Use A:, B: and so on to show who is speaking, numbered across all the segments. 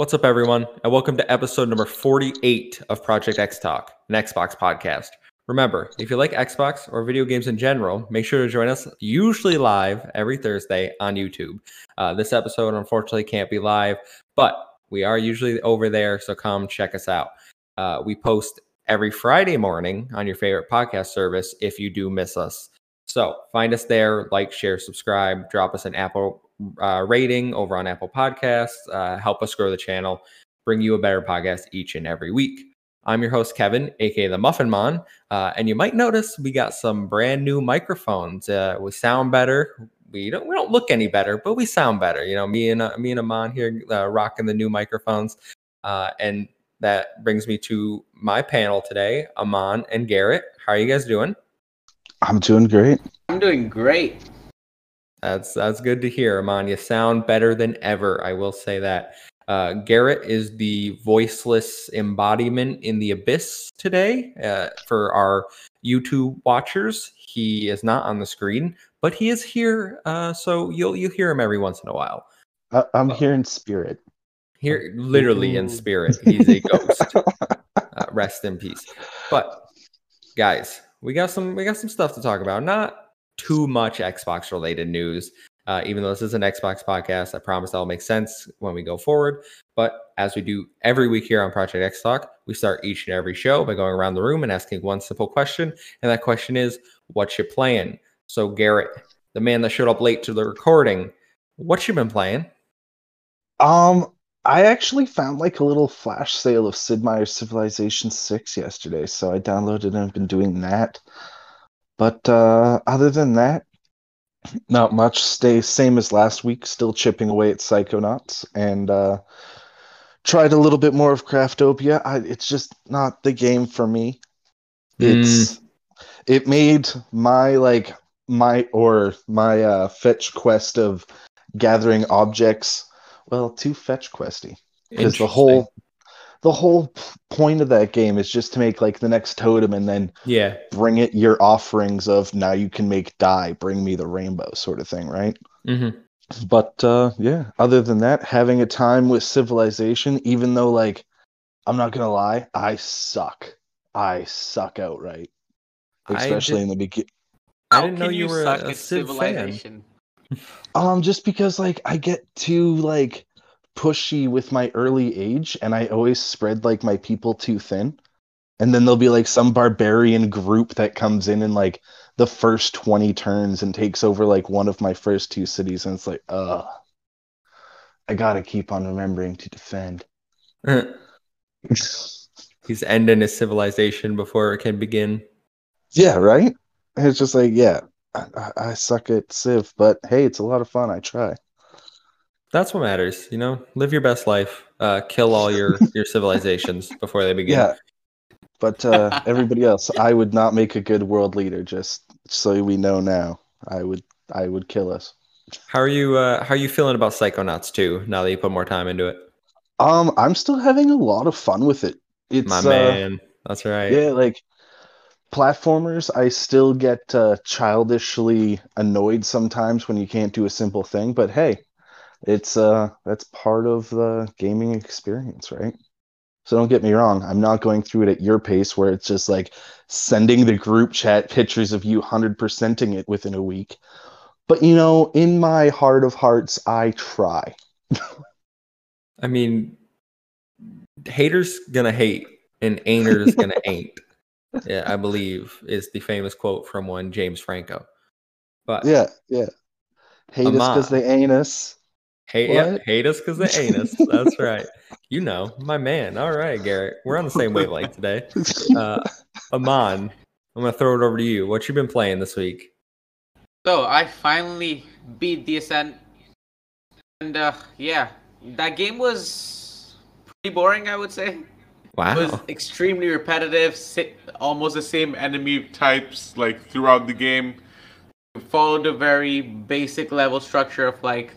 A: What's up, everyone, and welcome to episode number 48 of Project X Talk, an Xbox podcast. Remember, if you like Xbox or video games in general, make sure to join us usually live every Thursday on YouTube. Uh, this episode, unfortunately, can't be live, but we are usually over there, so come check us out. Uh, we post every Friday morning on your favorite podcast service if you do miss us. So find us there, like, share, subscribe, drop us an Apple uh, rating over on Apple Podcasts. Uh, help us grow the channel, bring you a better podcast each and every week. I'm your host, Kevin, aka the Muffin Mon. Uh, and you might notice we got some brand new microphones. Uh, we sound better. We don't we don't look any better, but we sound better. You know, me and uh, me and Amon here uh, rocking the new microphones. and that brings me to my panel today, Amon and Garrett. How are you guys doing?
B: I'm doing great.
C: I'm doing great.
A: That's that's good to hear, Amon. You sound better than ever. I will say that. Uh, Garrett is the voiceless embodiment in the abyss today. Uh, for our YouTube watchers, he is not on the screen, but he is here. Uh, so you'll you hear him every once in a while.
B: I'm here in spirit.
A: Here, literally in spirit, he's a ghost. Uh, rest in peace. But guys, we got some we got some stuff to talk about. Not too much Xbox related news. Uh, even though this is an Xbox podcast, I promise that'll make sense when we go forward. But as we do every week here on Project X Talk, we start each and every show by going around the room and asking one simple question. And that question is, what you playing? So, Garrett, the man that showed up late to the recording, what you been playing?
B: Um, I actually found like a little flash sale of Sid Meier's Civilization 6 yesterday, so I downloaded and I've been doing that. But uh, other than that, not much. Stay same as last week. Still chipping away at Psychonauts and uh, tried a little bit more of Craftopia. I, it's just not the game for me. It's it made my like my or my uh, fetch quest of gathering objects well too fetch questy because the whole the whole point of that game is just to make like the next totem and then
A: yeah,
B: bring it your offerings of now you can make dye bring me the rainbow sort of thing right?
A: Hmm
B: but uh yeah other than that having a time with civilization even though like i'm not gonna lie i suck. I suck outright especially
A: did-
B: in the beginning
A: I
C: How
A: didn't know
C: can
A: you were
C: suck
A: a, a
C: at
A: Civ fan.
C: civilization?
B: um just because like i get too like pushy with my early age and i always spread like my people too thin. And then there'll be like some barbarian group that comes in in like the first 20 turns and takes over like one of my first two cities and it's like uh i gotta keep on remembering to defend.
A: He's ending his civilization before it can begin.
B: yeah right? It's just like yeah I, I, I suck at civ but hey it's a lot of fun. I try
A: That's what matters, you know. Live your best life. Uh, kill all your your civilizations before they begin.
B: yeah but uh everybody else i would not make a good world leader just so we know now i would i would kill us
A: How are you? Uh, how are you feeling about Psychonauts 2? Now that you put more time into it,
B: um i'm still having a lot of fun with it it's
A: my
B: uh,
A: man. That's right.
B: yeah like platformers i still get uh, childishly annoyed sometimes when you can't do a simple thing but hey it's uh that's part of the gaming experience right? So don't get me wrong i'm not going through it at your pace where it's just like sending the group chat pictures of you 100%ing it within a week. But you know in my heart of hearts i try.
A: I mean, haters gonna hate, and ain'ters gonna ain't. Yeah, I believe is the famous quote from one James Franco. But
B: yeah yeah. Hate us because they ain't us
A: Hate, yeah, hate us because they ain't us. That's right. You know, my man. All right, Garrett. We're on the same wavelength today. Uh, Amon, I'm gonna throw it over to you. What you been playing this week?
C: So I finally beat the Ascent, and uh, yeah, that game was pretty boring. I would say
A: Wow.
C: it was extremely repetitive, si- almost the same enemy types like throughout the game. Followed the very basic level structure of like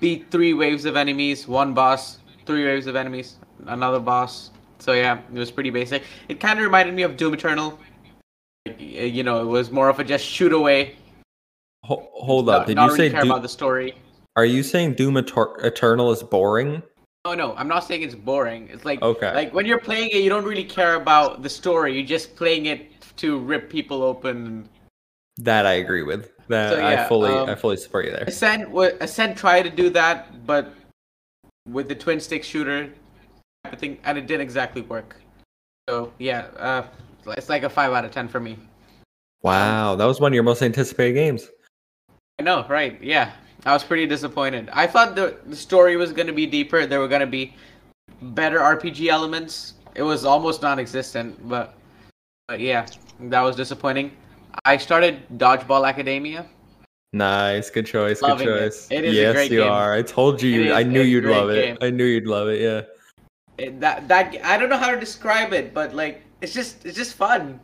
C: beat three waves of enemies, one boss, three waves of enemies, another boss. So yeah, it was pretty basic. It kind of reminded me of Doom Eternal. You know, it was more of a just shoot away.
A: Ho- hold up.
C: Not-
A: Did
C: not
A: you
C: really
A: say
C: care
A: Doom-
C: about the story?
A: Are you saying Doom Eter- Eternal is boring?
C: Oh no, I'm not saying it's boring. It's like
A: Okay.
C: like when you're playing it, you don't really care about the story. You're just playing it to rip people open.
A: That I agree with. That
C: So, yeah,
A: I fully
C: um,
A: I fully support you there.
C: Ascent, Ascent tried to do that, but with the twin stick shooter, I think, and it didn't exactly work. So yeah, uh, it's like a five out of ten for me.
A: Wow, that was one of your most anticipated games.
C: I know, right? Yeah, I was pretty disappointed. I thought the the story was gonna be deeper. There were gonna be better RPG elements. It was almost non-existent, but but yeah, that was disappointing. I started Dodgeball Academia.
A: Nice, good choice,
C: Loving
A: good
C: it.
A: choice.
C: It is a
A: yes,
C: great
A: you
C: game.
A: are. I told you.
C: It
A: I knew you'd love
C: game.
A: it. I knew you'd love it. Yeah.
C: It, that that I don't know how to describe it, but like it's just it's just fun.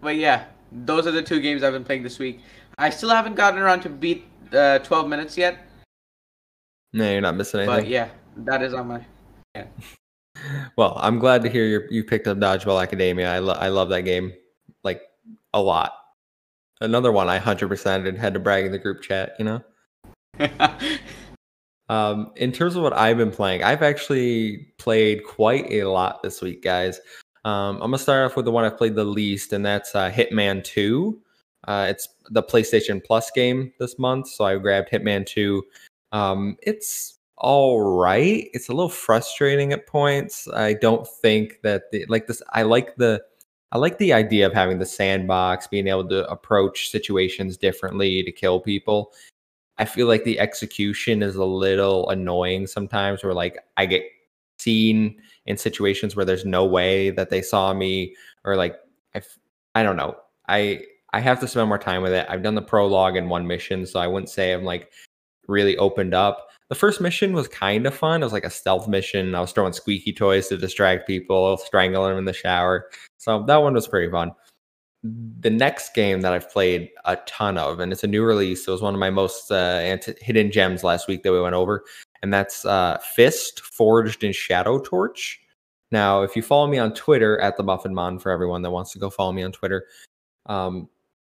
C: But yeah, those are the two games I've been playing this week. I still haven't gotten around to beat uh, 12 minutes yet,
A: No, you're not missing anything.
C: but yeah, that is on my. Yeah.
A: Well, I'm glad to hear you you picked up Dodgeball Academia. I, lo- I love that game a lot. Another one I 100% and had to brag in the group chat, you know? Um, in terms of what I've been playing, I've actually played quite a lot this week, guys. Um, I'm gonna start off with the one I've played the least, and that's uh, Hitman 2. Uh, it's the PlayStation Plus game this month, so I grabbed Hitman 2. Um, it's all right. It's a little frustrating at points. I don't think that the like this. I like the I like the idea of having the sandbox, being able to approach situations differently to kill people. I feel like the execution is a little annoying sometimes where like I get seen in situations where there's no way that they saw me or like I I don't know. I I have to spend more time with it. I've done the prologue in one mission, so I wouldn't say I'm like really opened up. The first mission was kind of fun. It was like a stealth mission. I was throwing squeaky toys to distract people, strangling them in the shower. So that one was pretty fun the next game that I've played a ton of, and it's a new release. It was one of my most uh, hidden gems last week that we went over, and that's uh, Fist Forged in Shadow Torch. Now, if you follow me on Twitter at the Muffin Mon, for everyone that wants to go follow me on Twitter, um,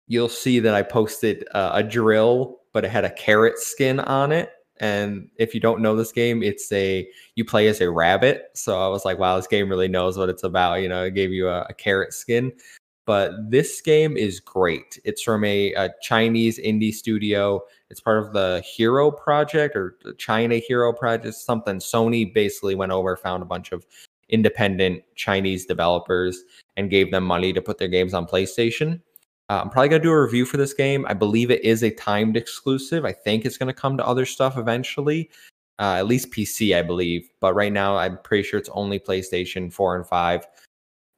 A: you'll see that I posted uh, a drill, but it had a carrot skin on it. And if you don't know this game, it's a you play as a rabbit. So I was like, wow, this game really knows what it's about. You know, it gave you a, a carrot skin but this game is great. It's from a, a, Chinese indie studio. It's part of the Hero Project or China Hero Project, something. Sony basically went over, found a bunch of independent Chinese developers, and gave them money to put their games on PlayStation. Uh, I'm probably going to do a review for this game. I believe it is a timed exclusive. I think it's going to come to other stuff eventually, uh, at least PC, I believe. But right now, I'm pretty sure it's only PlayStation 4 and 5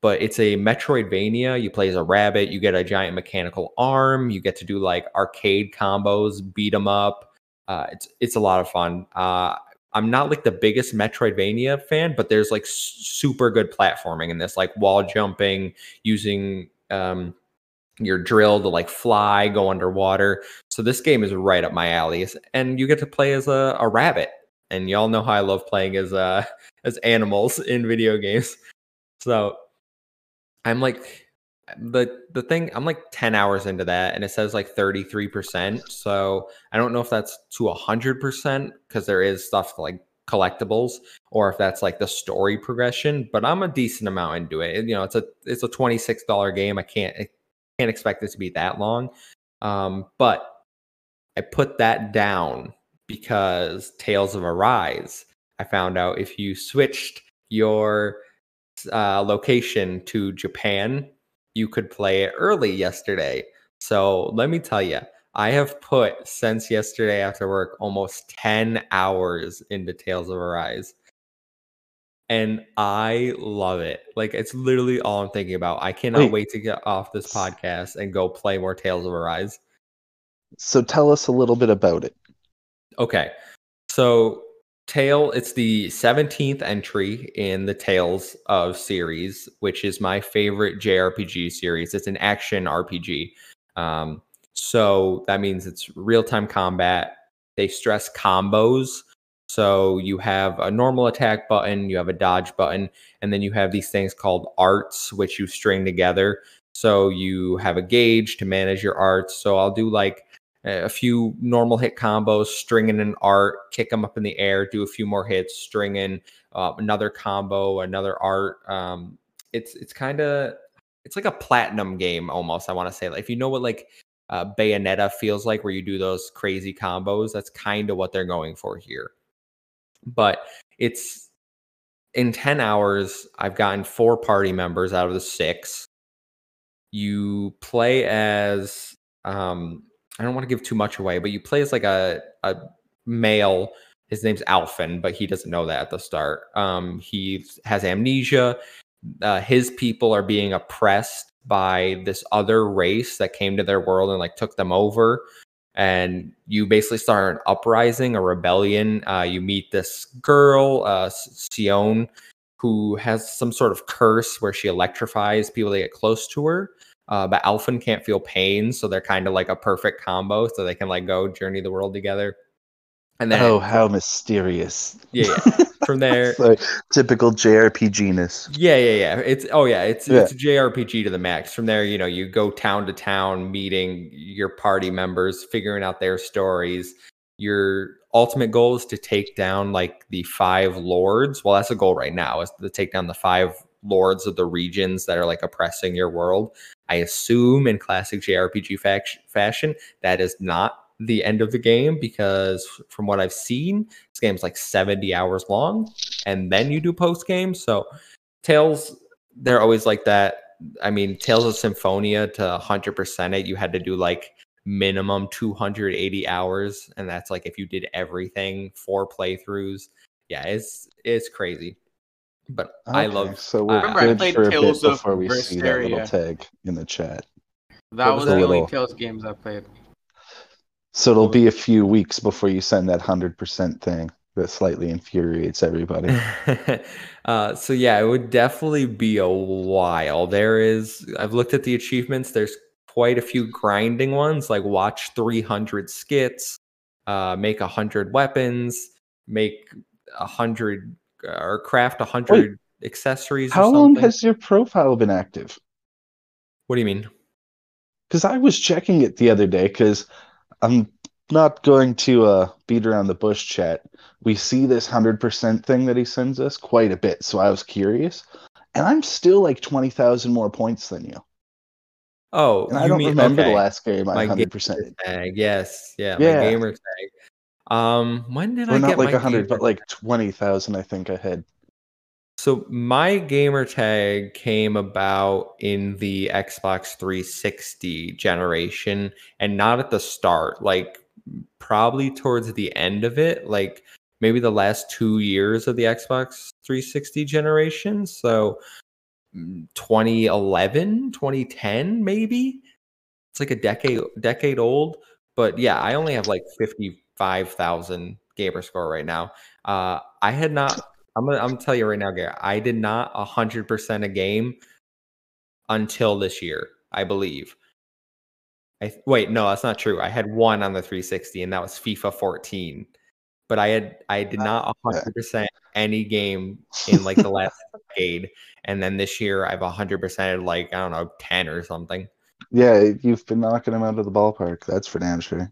A: but it's a Metroidvania. You play as a rabbit, you get a giant mechanical arm, you get to do like arcade combos, beat them up. Uh, it's it's a lot of fun. Uh, I'm not like the biggest Metroidvania fan, but there's like super good platforming in this, like wall jumping, using um, your drill to like fly, go underwater. So this game is right up my alley, and you get to play as a, a rabbit. And y'all know how I love playing as uh as animals in video games. So I'm like the the thing I'm like 10 hours into that and it says like 33%. So I don't know if that's to 100% because there is stuff like collectibles or if that's like the story progression, but I'm a decent amount into it. You know, it's a it's a $26 game. I can't can't expect it to be that long. Um, but I put that down because Tales of Arise. I found out if you switched your uh, location to Japan, you could play it early yesterday. So let me tell you, I have put since yesterday after work almost 10 hours into Tales of Arise. And I love it. Like it's literally all I'm thinking about. I cannot
B: Wait.
A: wait to get off this podcast and go play more Tales of Arise.
B: So tell us a little bit about it.
A: Okay. So Tale, it's the 17th entry in the Tales of series, which is my favorite JRPG series. It's an action RPG. Um, so that means it's real time combat. They stress combos. So you have a normal attack button, you have a dodge button, and then you have these things called arts, which you string together. So you have a gauge to manage your arts. So I'll do like a few normal hit combos, string in an art, kick them up in the air, do a few more hits, string in uh, another combo, another art. Um, it's it's kind of it's like a platinum game almost. I want to say, like if you know what like uh, Bayonetta feels like, where you do those crazy combos, that's kind of what they're going for here. But it's in 10 hours, I've gotten four party members out of the six. You play as um, I don't want to give too much away, but you play as like a a male. His name's Alphen, but he doesn't know that at the start. Um, he has amnesia. Uh, his people are being oppressed by this other race that came to their world and like took them over. And you basically start an uprising, a rebellion. Uh, you meet this girl, uh, Shionne, who has some sort of curse where she electrifies people that get close to her. Uh, but Alphen can't feel pain, so they're kind of like a perfect combo, so they can like go journey the world together.
B: And then, oh, how mysterious!
A: Yeah, yeah. from there,
B: like typical JRPG-ness.
A: Yeah, yeah, yeah. It's oh yeah, it's yeah. it's JRPG to the max. From there, you know, you go town to town, meeting your party members, figuring out their stories. Your ultimate goal is to take down like the five lords. Well, that's a goal right now is to take down the five lords of the regions that are like oppressing your world. I assume in classic JRPG fac- fashion, that is not the end of the game because from what I've seen, this game's like 70 hours long and then you do post game. So Tales, they're always like that. I mean, Tales of Symphonia to 100% it, you had to do like minimum 280 hours. And that's like if you did everything, four playthroughs. Yeah, it's it's crazy. But okay, I love.
B: So we're uh, good for a bit before we see that little tag in the chat.
C: That was the little... only Tales games I played.
B: So it'll be a few weeks before you send that hundred percent thing that slightly infuriates everybody.
A: uh, so yeah, it would definitely be a while. There is. I've looked at the achievements. There's quite a few grinding ones, like watch 300 skits, uh, make 100 weapons, make 100 or craft a hundred accessories.
B: How long has your profile been active?
A: What do you mean?
B: Because I was checking it the other day. Because I'm not going to uh, beat around the bush chat. We see this hundred percent thing that he sends us quite a bit, so I was curious, and I'm still like twenty thousand more points than you.
A: Oh,
B: and I don't mean, remember okay. the last game. I hundred percent.
A: Tag, yes, yeah, yeah, my gamer tag. Um, when did
B: We're
A: I
B: not like
A: my
B: hundred, but like twenty thousand, I think I had.
A: So my gamer tag came about in the Xbox 360 generation, and not at the start. Like probably towards the end of it, like maybe the last two years of the Xbox 360 generation. So mm, 2011, 2010, maybe. It's like a decade decade old. But yeah, I only have like 50 5,000 gamer score right now. Uh, I had not, I'm gonna, I'm gonna tell you right now, Gary, I did not 100% a game until this year, I believe. I wait, no, that's not true. I had one on the 360, and that was FIFA 14. But I had, I did not 100% any game in like the last decade, and then this year I've 100% like I don't know 10 or something.
B: Yeah, you've been knocking them out of the ballpark. That's for damn sure.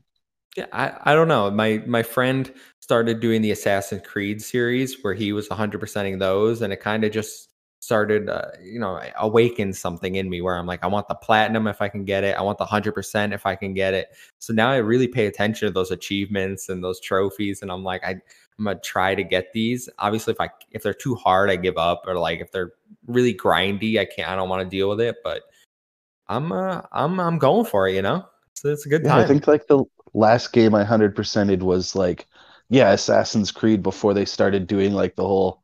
A: Yeah, I, I don't know. My my friend started doing the Assassin's Creed series where he was 100%ing those, and it kind of just started, uh, you know, awakened something in me where I'm like, I want the platinum if I can get it. I want the 100% if I can get it. So now I really pay attention to those achievements and those trophies, and I'm like, I, I'm gonna try to get these. Obviously, if I if they're too hard, I give up, or like if they're really grindy, I can't. I don't want to deal with it. But I'm uh, I'm I'm going for it. You know, so it's a good
B: yeah,
A: time.
B: I think like the last game I hundred percented was like, yeah, Assassin's Creed before they started doing like the whole.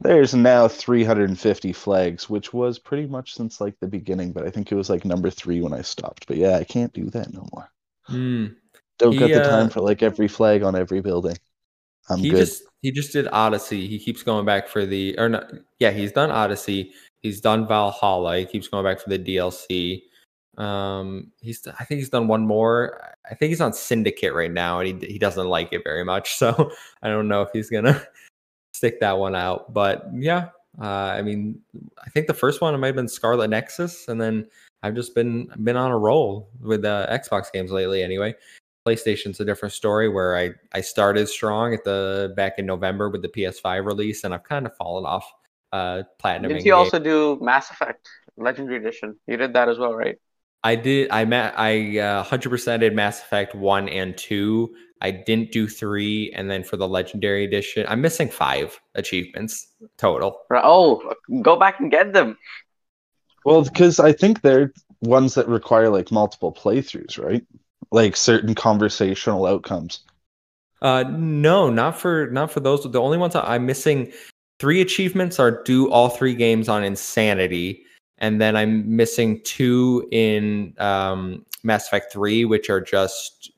B: There's now 350 flags, which was pretty much since like the beginning, but I think it was like number three when I stopped. But yeah, I can't do that no more.
A: Mm.
B: Don't he, got the time uh, for like every flag on every building. I'm
A: he
B: good.
A: just he just did Odyssey. He keeps going back for the or not. Yeah, he's done Odyssey. He's done Valhalla. He keeps going back for the DLC. Um, he's I think he's done one more. I think he's on Syndicate right now, and he he doesn't like it very much. So I don't know if he's gonna stick that one out. But yeah, uh, I mean, I think the first one it might have been Scarlet Nexus, and then I've just been been on a roll with uh, Xbox games lately. Anyway, PlayStation's a different story where I I started strong at the back in November with the PS5 release, and I've kind of fallen off. Uh, platinum.
D: Didn't you also do Mass Effect Legendary Edition? You did that as well, right?
A: I did. I met. I uh, 100% did Mass Effect one and two. I didn't do three, and then for the Legendary Edition, I'm missing five achievements total.
D: Oh, go back and get them.
B: Well, because I think they're ones that require like multiple playthroughs, right? Like certain conversational outcomes.
A: Uh, no, not for not for those. The only ones I'm missing three achievements are do all three games on Insanity, and then I'm missing two in um, Mass Effect Three, which are just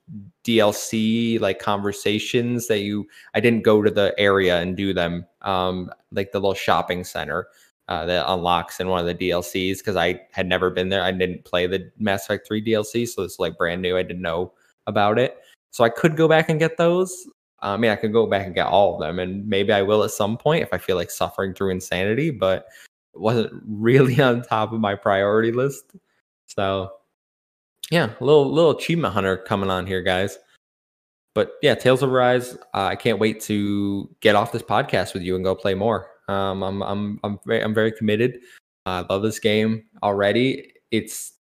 A: DLC like conversations that you. I didn't go to the area and do them, um, like the little shopping center uh, that unlocks in one of the DLCs because I had never been there. I didn't play the Mass Effect 3 DLC, so it's like brand new. I didn't know about it. So I could go back and get those. I mean, I could go back and get all of them, and maybe I will at some point if I feel like suffering through insanity, but wasn't really on top of my priority list. So, yeah, a little little achievement hunter coming on here, guys. But yeah, Tales of Arise. Uh, I can't wait to get off this podcast with you and go play more. Um, I'm I'm I'm very I'm very committed. I love this game already. It's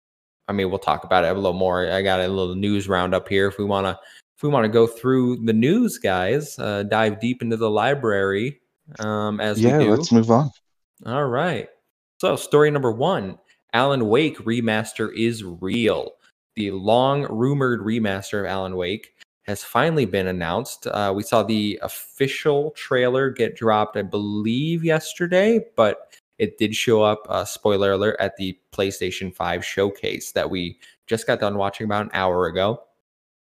A: I mean, we'll talk about it a little more. I got a little news roundup here. If we want to, if we want to go through the news, guys, uh, dive deep into the library. Um, as
B: yeah,
A: we do.
B: let's move on.
A: All right. So, story number one: Alan Wake remaster is real. The long rumored remaster of Alan Wake has finally been announced. Uh, we saw the official trailer get dropped, I believe, yesterday, but it did show up, uh, spoiler alert, at the PlayStation 5 showcase that we just got done watching about an hour ago.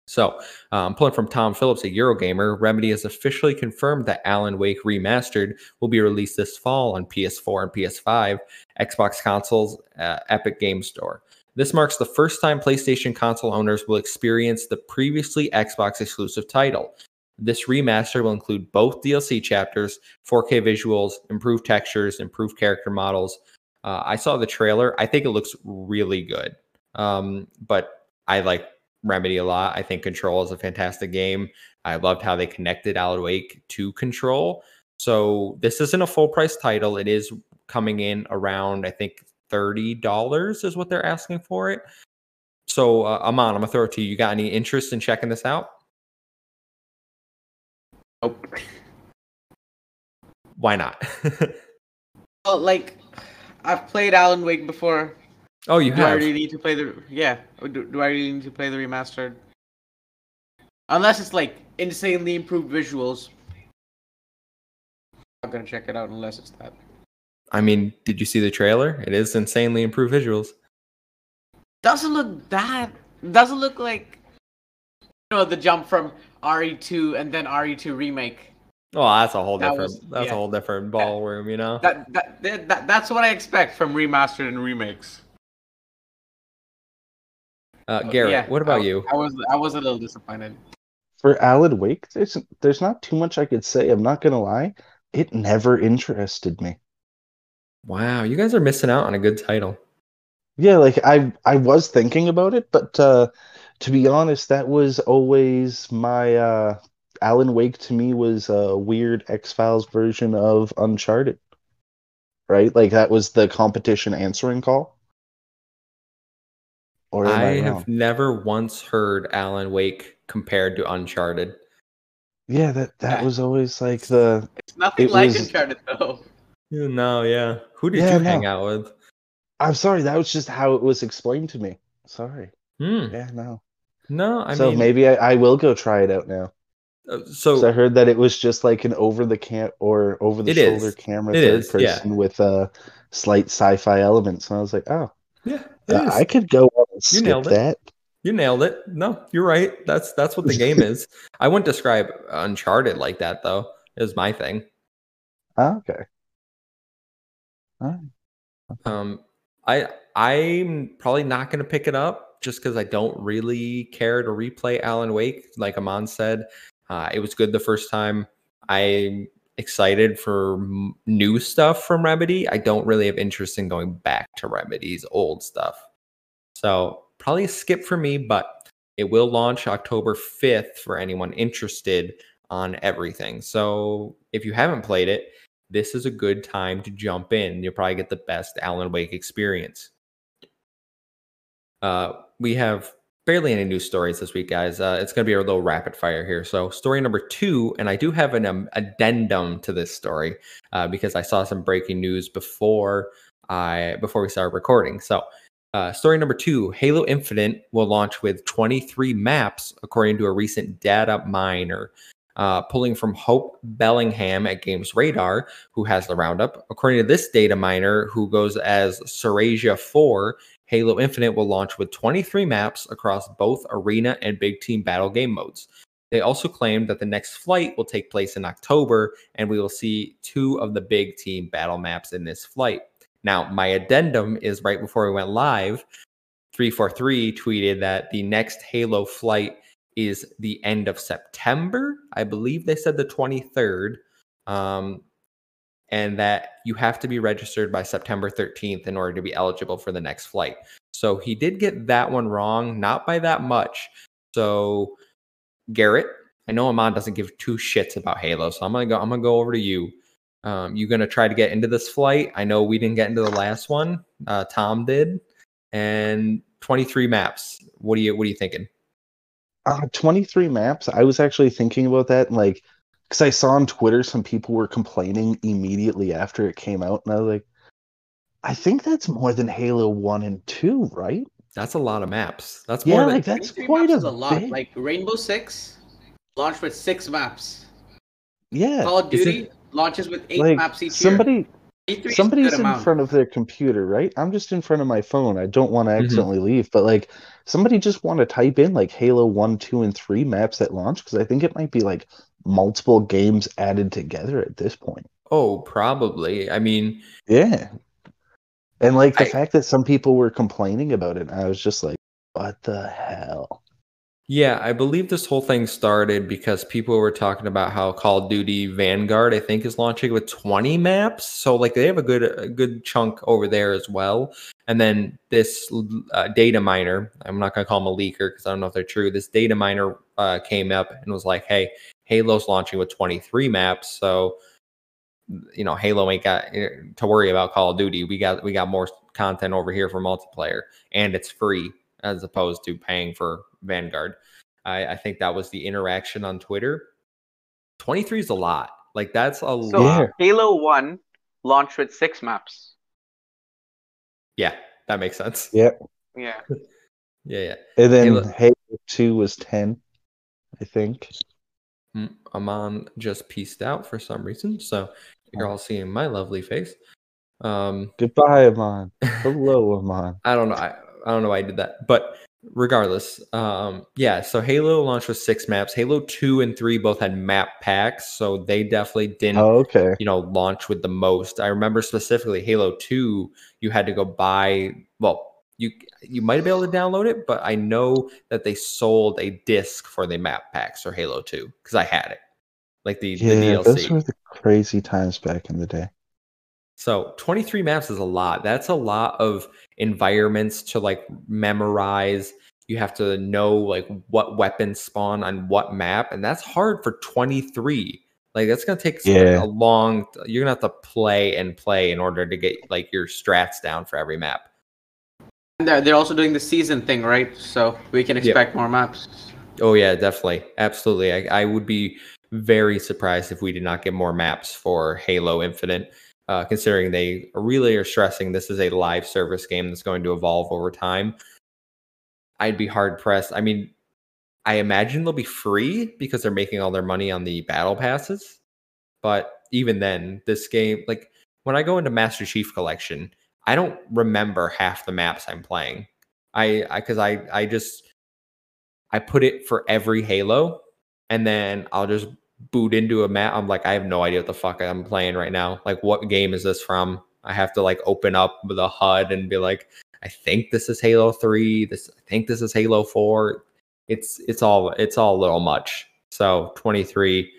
A: So, um, pulling from Tom Phillips at Eurogamer, Remedy has officially confirmed that Alan Wake Remastered will be released this fall on PS4 and PS5, Xbox consoles, uh, Epic Game Store. This marks the first time PlayStation console owners will experience the previously Xbox exclusive title. This remaster will include both DLC chapters, 4K visuals, improved textures, improved character models. Uh, I saw the trailer. I think it looks really good. Um, but I like Remedy a lot. I think Control is a fantastic game. I loved how they connected Alan Wake to Control. So this isn't a full price title. It is coming in around, I think, $30 is what they're asking for it. So, uh, Amon, I'm going to throw it to you. You got any interest in checking this out?
C: Nope.
A: Why not?
C: well, like, I've played Alan Wake before.
A: Oh, you
C: do I really need to play the yeah? Do, do I really need to play the remastered? Unless it's like insanely improved visuals. I'm gonna check it out unless it's that.
A: I mean, did you see the trailer? It is insanely improved visuals.
C: Doesn't look that. Doesn't look like you know the jump from RE2 and then RE2 remake.
A: Oh, that's a whole
C: That
A: different.
C: was-
A: that's
C: yeah.
A: a whole different ballroom, you know.
C: That, that, that, that that's what I expect from remastered and remakes.
A: Uh, Garrett,
C: Yeah,
A: what about
C: I,
A: you?
C: I was I was a little disappointed.
B: For Alan Wake, there's there's not too much I could say. I'm not gonna lie. It never interested me.
A: Wow, you guys are missing out on a good title.
B: Yeah, like I I was thinking about it, but uh to be honest, that was always my uh Alan Wake to me was a weird X-Files version of Uncharted. Right? Like that was the competition answering call. Or am
A: I
B: I,
A: have
B: wrong?
A: never once heard Alan Wake compared to Uncharted.
B: Yeah, that that
C: Yeah.
B: was always like the
C: It's nothing
B: It
C: like
B: was-
C: Uncharted though.
A: No, yeah. Who did
B: Yeah,
A: you hang out with?
B: I'm sorry, that was just how it was explained to me. Sorry.
A: Hmm.
B: Yeah, no.
A: No, I
B: so
A: mean,
B: maybe I, I will go try it out now.
A: uh, so
B: 'Cause I heard that it was just like an over the cam or over the shoulder
A: is.
B: camera
A: It
B: third
A: is, yeah.
B: person with uh slight sci-fi elements. And I was like, oh,
A: yeah,
B: uh. I could go
A: You nailed it.
B: that.
A: You nailed it. No, you're right. That's that's what the game is. I wouldn't describe Uncharted like that though. Is my thing.
B: Oh, okay.
A: Um, I I'm probably not going to pick it up just because I don't really care to replay Alan Wake. Like Amon said, uh, it was good the first time. I'm excited for m- new stuff from Remedy. I don't really have interest in going back to Remedy's old stuff. So probably a skip for me, but It will launch October 5th for anyone interested on everything. So if you haven't played it, this is a good time to jump in. You'll probably get the best Alan Wake experience. Uh, we have barely any news stories this week, guys. Uh, it's going to be a little rapid fire here. So, story number two, and I do have an um, addendum to this story uh, because I saw some breaking news before I before we started recording. So, uh, story number two: Halo Infinite will launch with 23 maps, according to a recent data miner. Uh, pulling from Hope Bellingham at Games Radar, who has the roundup. According to this data miner, who goes as Serasia 4, Halo Infinite will launch with 23 maps across both arena and big team battle game modes. They also claim that the next flight will take place in October, and we will see two of the big team battle maps in this flight. Now, my addendum is right before we went live. 343 tweeted that the next Halo flight is the end of September. I believe they said the 23rd. Um, and that you have to be registered by September 13th in order to be eligible for the next flight. So he did get that one wrong, not by that much. So Garrett, I know Amon doesn't give two shits about Halo, so I'm gonna go. I'm gonna go over to you. Um, you gonna try to get into this flight? I know we didn't get into the last one. Uh, Tom did, and 23 maps. What are you What are you thinking?
B: Uh, 23 maps. I was actually thinking about that. Like, because I saw on Twitter some people were complaining immediately after it came out, and I was like, I think that's more than Halo One and Two, right?
A: That's a lot of maps. That's
B: Yeah,
A: more than
B: like that's
C: 23
B: quite
C: maps
B: a,
C: a lot.
B: big-
C: Like Rainbow Six launched with six maps.
B: yeah.
C: Call of Duty
A: it-
C: launches with eight
B: Like
C: maps each
B: somebody,
C: year. E3
B: somebody's in
C: amount.
B: front of their computer, right? I'm just in front of my phone. I don't want to
A: Mhm.
B: accidentally leave, but like somebody just want to type in like Halo 1, 2, and 3 maps at launch because I think it might be like multiple games added together at this point.
A: Oh, probably. I mean,
B: Yeah. And like the
A: I-
B: fact that some people were complaining about it, I was just like, what the hell?
A: Yeah, I believe this whole thing started because people were talking about how Call of Duty Vanguard, I think, is launching with 20 maps. So like they have a good a good chunk over there as well. And then this uh, data miner, I'm not gonna call them a leaker because I don't know if they're true. This data miner uh, came up and was like, "Hey, Halo's launching with 23 maps, so you know Halo ain't got eh, to worry about Call of Duty. We got we got more content over here for multiplayer, and it's free as opposed to paying for Vanguard. I, I think that was the interaction on Twitter. 23 is a lot. Like that's a
D: So
A: lot.
D: Halo One launched with six maps.
A: Yeah, that makes sense.
B: Yeah.
D: Yeah.
A: Yeah, yeah.
B: And then
A: Halo-
B: Halo, 2 was 10, I think.
A: Mm, Amon just pieced out for some reason, so you're all seeing my lovely face. Um,
B: Goodbye, Amon. Hello, Amon.
A: I don't know. I, I don't know why I did that, but regardless, um, yeah. So Halo launched with six maps. Halo two and three both had map packs, so they definitely didn't
B: Oh, okay.
A: you know launch with the most i remember specifically halo 2 you had to go buy well you you might be able to download it but i know that they sold a disc for the map packs for halo 2 because i had it like the,
B: Yeah,
A: the
B: those were the crazy times back in the day.
A: so 23 maps is a lot that's a lot of environments to like memorize. You have to know like what weapons spawn on what map and that's hard for 23 like that's gonna take
B: Yeah.
A: a long you're gonna have to play and play in order to get like your strats down for every map.
C: And they're, they're also doing the season thing, right? So we can expect more maps.
A: oh yeah definitely. Absolutely. I, I would be very surprised if we did not get more maps for halo infinite uh, considering they really are stressing this is a live service game that's going to evolve over time i'd be hard pressed. I mean i imagine they'll be free because they're making all their money on the battle passes but even then this game like when i go into master chief collection i don't remember half the maps i'm playing. I i because I, I just i put it for every halo and then i'll just boot into a map i'm like i have no idea what the fuck i'm playing right now. Like what game is this from? I have to like open up the hud and be like i think this is halo 3 this i think this is halo 4 it's it's all it's all a little much. So 23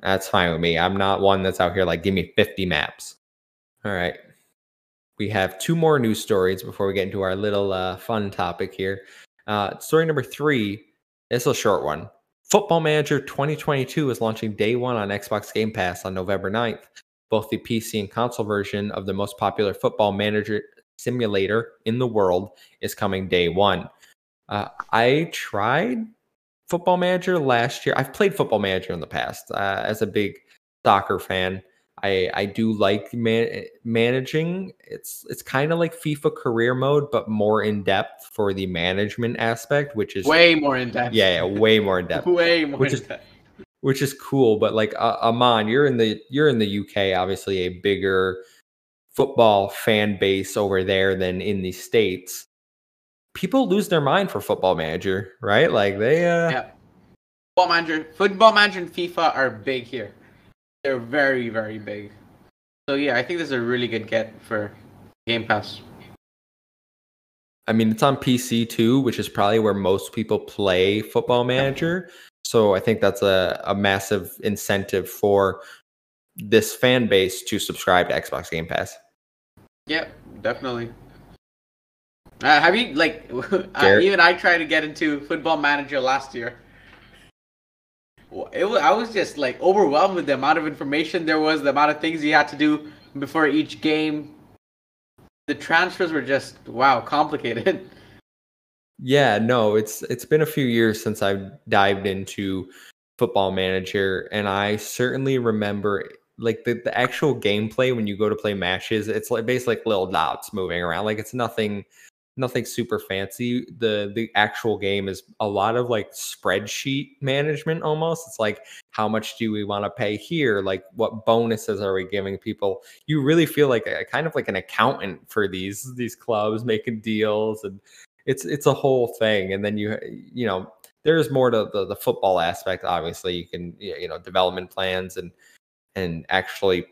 A: that's fine with me. I'm not one that's out here like give me 50 maps. All right we have two more news stories before we get into our little uh, fun topic here. Uh, story number three It's a short one. Football Manager 2022 is launching day one on Xbox Game Pass on November 9th. Both the PC and console version of the most popular football manager simulator in the world is coming day one. Uh, I tried Football Manager last year. I've played Football Manager in the past uh, as a big soccer fan. I I do like man- managing. It's it's kind of like FIFA career mode, but more in depth for the management aspect, which is
C: Way more in depth.
A: yeah, yeah way more in depth,
C: Way more
A: Which
C: in
A: is-
C: depth.
A: which is cool. But like uh, Amon, you're in the you're in the UK, obviously a bigger football fan base over there than in the states. People lose their mind for Football Manager, right? Like they uh
C: Yeah. Football manager, football manager, and FIFA are big here. They're very, very big. So yeah, I think this is a really good get for Game Pass.
A: I mean, it's on PC too, which is probably where most people play Football Manager. So I think that's a, a massive incentive for this fan base to subscribe to Xbox Game Pass.
C: Yeah, definitely. Uh, have you like? uh, even I tried to get into Football Manager last year. It was, I was just like overwhelmed with the amount of information there was, the amount of things you had to do before each game. The transfers were just wow, complicated.
A: Yeah, no, it's it's been a few years since I've dived into Football Manager, and I certainly remember like the, the actual gameplay when you go to play matches. It's like basically like little dots moving around. Like it's nothing nothing super fancy. The the actual game is a lot of like spreadsheet management almost. It's like how much do we want to pay here? Like what bonuses are we giving people? You really feel like a kind of like an accountant for these these clubs making deals and it's it's a whole thing. And then you you know there's more to the, the football aspect. Obviously, you can you know development plans and and actually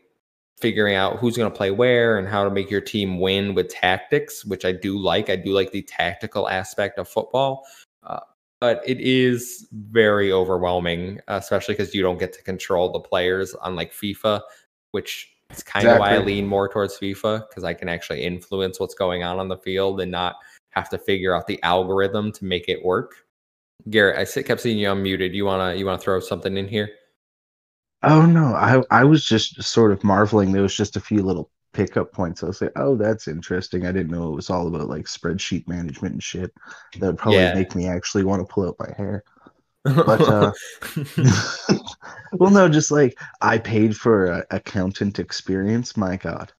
A: figuring out who's going to play where and how to make your team win with tactics, which I do like. I do like the tactical aspect of football. Uh, but it is very overwhelming, especially because you don't get to control the players, unlike FIFA, which is kind of why I lean more towards FIFA because I can actually influence what's going on on the field and not have to figure out the algorithm to make it work. Garrett, I kept seeing you unmuted. You wanna you wanna throw something in here?
B: Oh no, I I was just sort of marveling. There was just a few little pickup points. I was like, oh, that's interesting. I didn't know it was all about like spreadsheet management and shit. That would probably
A: Yeah.
B: make me actually want to pull out my hair. But, uh, well, no, just like I paid for a accountant experience. My God,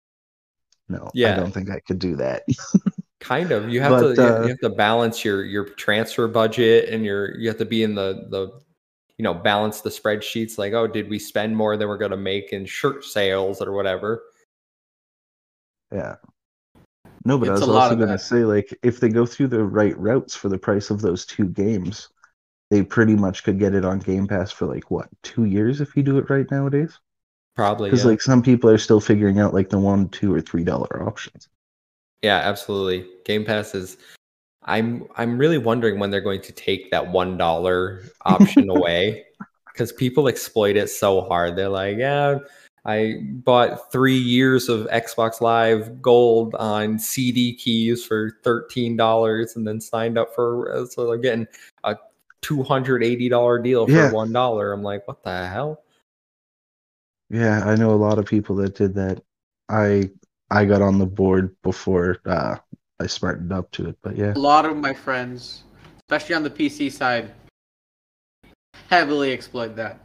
B: no,
A: Yeah.
B: I don't think I could do that.
A: kind of. You have
B: But,
A: to
B: uh,
A: you have to balance your your transfer budget and your you have to be in the the you know balance the spreadsheets. Like, oh, did we spend more than we're gonna make in shirt sales or whatever?
B: Yeah. No, but
C: It's
B: I
C: a
B: was
C: lot
B: also going to say, like, if they go through the right routes for the price of those two games, they pretty much could get it on Game Pass for like what two years if you do it right nowadays.
A: Probably.
B: Because
A: Yeah.
B: like some people are still figuring out like the one, two, or three dollar options.
A: yeah, absolutely. Game Pass is. I'm I'm really wondering when they're going to take that one dollar option away because people exploit it so hard. They're like, yeah, I bought three years of Xbox Live Gold on CD keys for thirteen dollars, and then signed up for so they're getting a two hundred eighty dollar deal for
B: Yeah.
A: one dollar. I'm like, what the hell?
B: Yeah, I know a lot of people that did that. I I got on the board before uh, I smartened up to it, but yeah.
C: A lot of my friends, especially on the PC side, heavily exploit that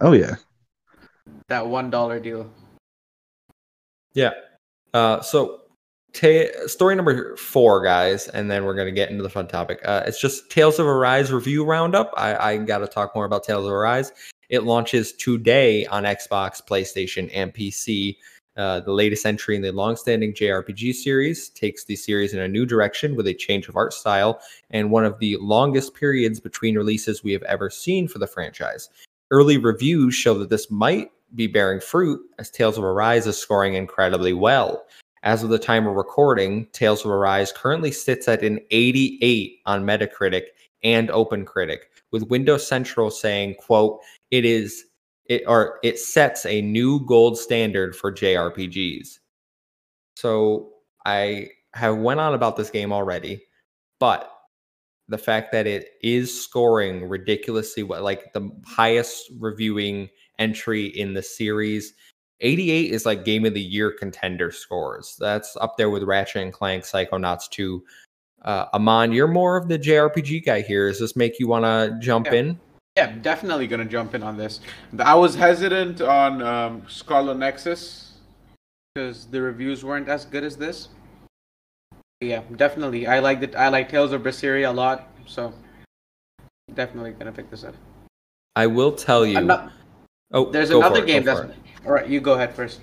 B: Oh yeah.
C: that one dollar deal.
A: Yeah. Uh, so, ta- story number four, guys, and then we're going to get into the fun topic. Uh, it's just Tales of Arise review roundup. I, I got to talk more about Tales of Arise. It launches today on Xbox, PlayStation, and PC. Uh, the latest entry in the longstanding JRPG series takes the series in a new direction with a change of art style and one of the longest periods between releases we have ever seen for the franchise. Early reviews show that this might be bearing fruit as Tales of Arise is scoring incredibly well. As of the time of recording, Tales of Arise currently sits at an 88 on Metacritic and OpenCritic, with Windows Central saying, quote, it is it or it sets a new gold standard for JRPGs. So I have went on about this game already, but the fact that it is scoring ridiculously well, like the highest reviewing entry in the series. 88 is like game of the year contender scores. That's up there with Ratchet and Clank, Psychonauts 2. Uh, Amon, you're more of the JRPG guy here. Does this make you want to jump
C: Yeah.
A: in?
C: Yeah, definitely gonna jump in on this. I was hesitant on um, Scarlet Nexus because the reviews weren't as good as this. Yeah, definitely. I like it. I like Tales of Berseria a lot, so definitely gonna pick this up.
A: I will tell you.
C: Ano-
A: oh,
C: There's another
A: it,
C: game that's. All right, you go ahead first.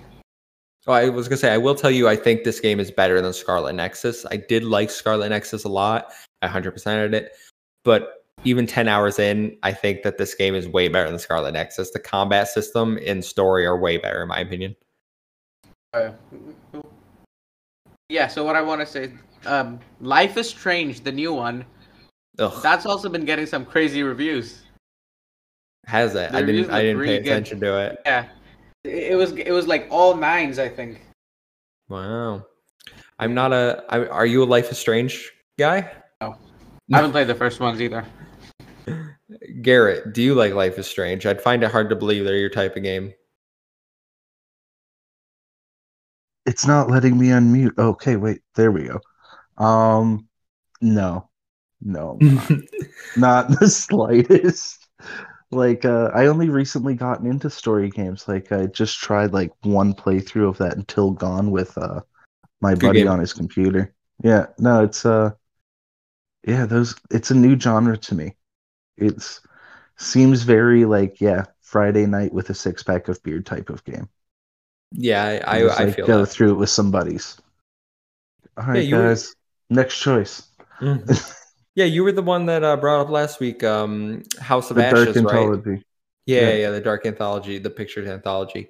A: Oh, I was gonna say I will tell you I think this game is better than Scarlet Nexus. I did like Scarlet Nexus a lot. I 100%ed it, but even 10 hours in, I think that this game is way better than Scarlet Nexus. The combat system and story are way better in my opinion.
C: Uh, yeah. So what I want to say, um, Life is Strange, the new one,
A: Ugh,
C: that's also been getting some crazy reviews.
A: has it?
C: the
A: I didn't. I didn't
C: really
A: pay
C: good.
A: attention to it.
C: Yeah, it, it was it was like all nines, I think.
A: Wow. I'm not a. I, are you a Life is Strange guy?
C: No, I haven't played the first ones either.
A: Garrett, do you like Life is Strange? I'd find it hard to believe they're your type of game.
B: It's not letting me unmute. Okay, wait, there we go. Um, no, no, not. not the slightest. Like, uh, I only recently gotten into story games. Like, I just tried like one playthrough of that Until Dawn with uh my
A: Good
B: buddy
A: game.
B: on his computer. Yeah, no, it's uh, yeah, those. It's a new genre to me. It's seems very like yeah, Friday night with a six pack of beer type of game.
A: yeah, I,
B: Just,
A: I, I
B: like,
A: feel
B: go
A: that.
B: through it with some buddies. All right,
A: were-
B: guys. Next choice.
A: Mhm. yeah, you were the one that uh, brought up last week. Um, House of
B: The
A: Ashes, right?
B: Anthology.
A: Yeah,
B: Yeah.
A: yeah, the Dark Anthology, the pictured anthology.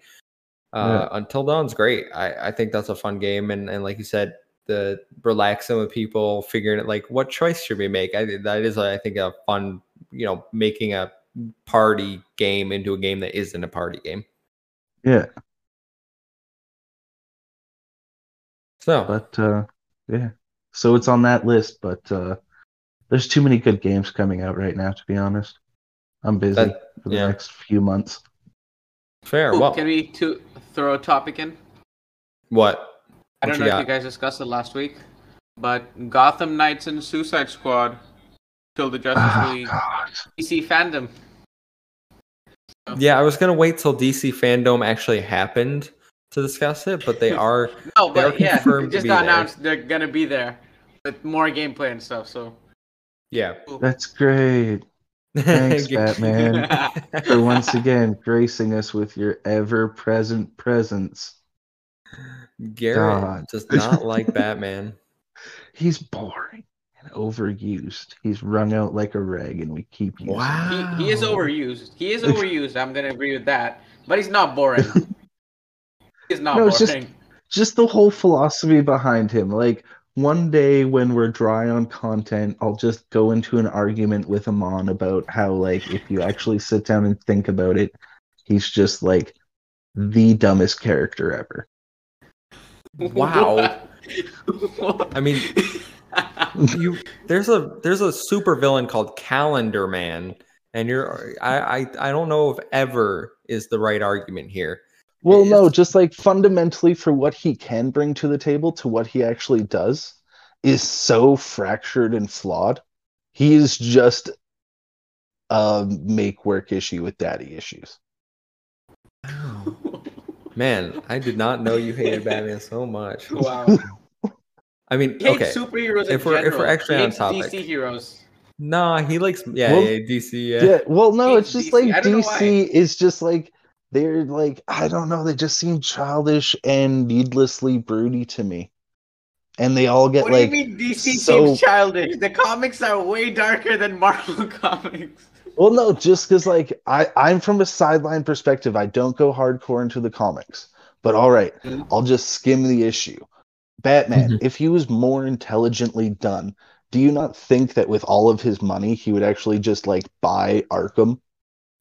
A: Uh, Until Dawn's great. I, I think that's a fun game, and and like you said, the relaxing with people, figuring it like what choice should we make. I that is I think a fun, you know, making a party game into a game that isn't a party game.
B: Yeah,
A: So
B: but uh, yeah. So it's on that list, but uh, there's too many good games coming out right now. To be honest, I'm busy
A: That-
B: for the
A: yeah.
B: next few months.
A: fair.
C: Ooh,
A: well,
C: can we to throw a topic in?
A: what?
C: I
A: What
C: don't
A: you
C: know
A: got?
C: if you guys discussed it last week, but Gotham Knights and Suicide Squad killed the Justice
B: Oh,
C: League
B: God.
C: DC FanDome.
A: Yeah, I was gonna wait till DC FanDome actually happened to discuss it, but they are.
C: No,
A: They are
C: but yeah,
A: confirmed
C: it
A: to
C: just
A: be
C: got
A: there.
C: announced they're gonna be there with more gameplay and stuff. So
A: Yeah.
B: That's great. Thanks, Batman, for once again gracing us with your ever-present presence.
A: Garrett
B: God.
A: does not like Batman.
B: He's boring and overused. He's wrung out like a rag, and we keep using. him.
A: Wow.
C: he, he is overused. He is overused. I'm gonna agree with that. But he's not boring. he's not
B: No, it's
C: boring.
B: just- just the whole philosophy behind him. Like one day when we're dry on content, I'll just go into an argument with Amon about how like if you actually sit down and think about it, he's just like the dumbest character ever.
A: Wow. I mean, you there's a there's a super villain called Calendar Man, and you're I I, I don't know if ever is the right argument here.
B: Well, no, just like fundamentally for what he can bring to the table to what he actually does is so fractured and flawed. He is just a make work issue with daddy issues.
A: Man, I did not know you hated Batman so much.
C: wow.
A: I mean,
C: He hates
A: okay,
C: superheroes
A: If
C: in
A: we're- if we're actually
C: he
A: on topic.
C: DC heroes.
A: nah, he likes yeah,
B: Well,
A: yeah DC. Yeah.
B: Yeah, well, no, it's just
C: DC.
B: like
C: I don't know
B: DC is just like they're like I don't know, they just seem childish and needlessly broody to me. And they all get
C: What
B: like
C: do you mean DC
B: so-
C: seems childish? The comics are way darker than Marvel comics.
B: Well, no, just because like I I'm from a sideline perspective, I don't go hardcore into the comics. But all right,
C: Mhm.
B: I'll just skim the issue. Batman,
A: Mhm.
B: if he was more intelligently done, do you not think that with all of his money, he would actually just like buy Arkham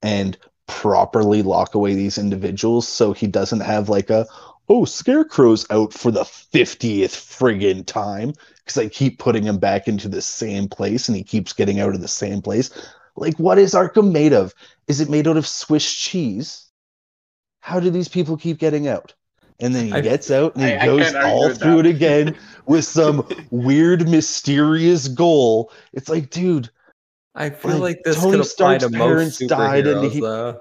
B: and properly lock away these individuals so he doesn't have like a oh, Scarecrow's out for the 50th friggin' time because I keep putting him back into the same place and he keeps getting out of the same place. Like, what is Arkham made of? Is it made out of Swiss cheese? How do these people keep getting out? And then he
A: I-
B: gets out and he
C: I- I
B: goes
C: can't
B: all through
C: that.
B: it again with some weird, mysterious goal. It's like, dude,
A: I feel
B: Like,
A: like, this
B: Tony
A: could to
B: Stark's parents died and
A: superheroes.
B: he-
A: though.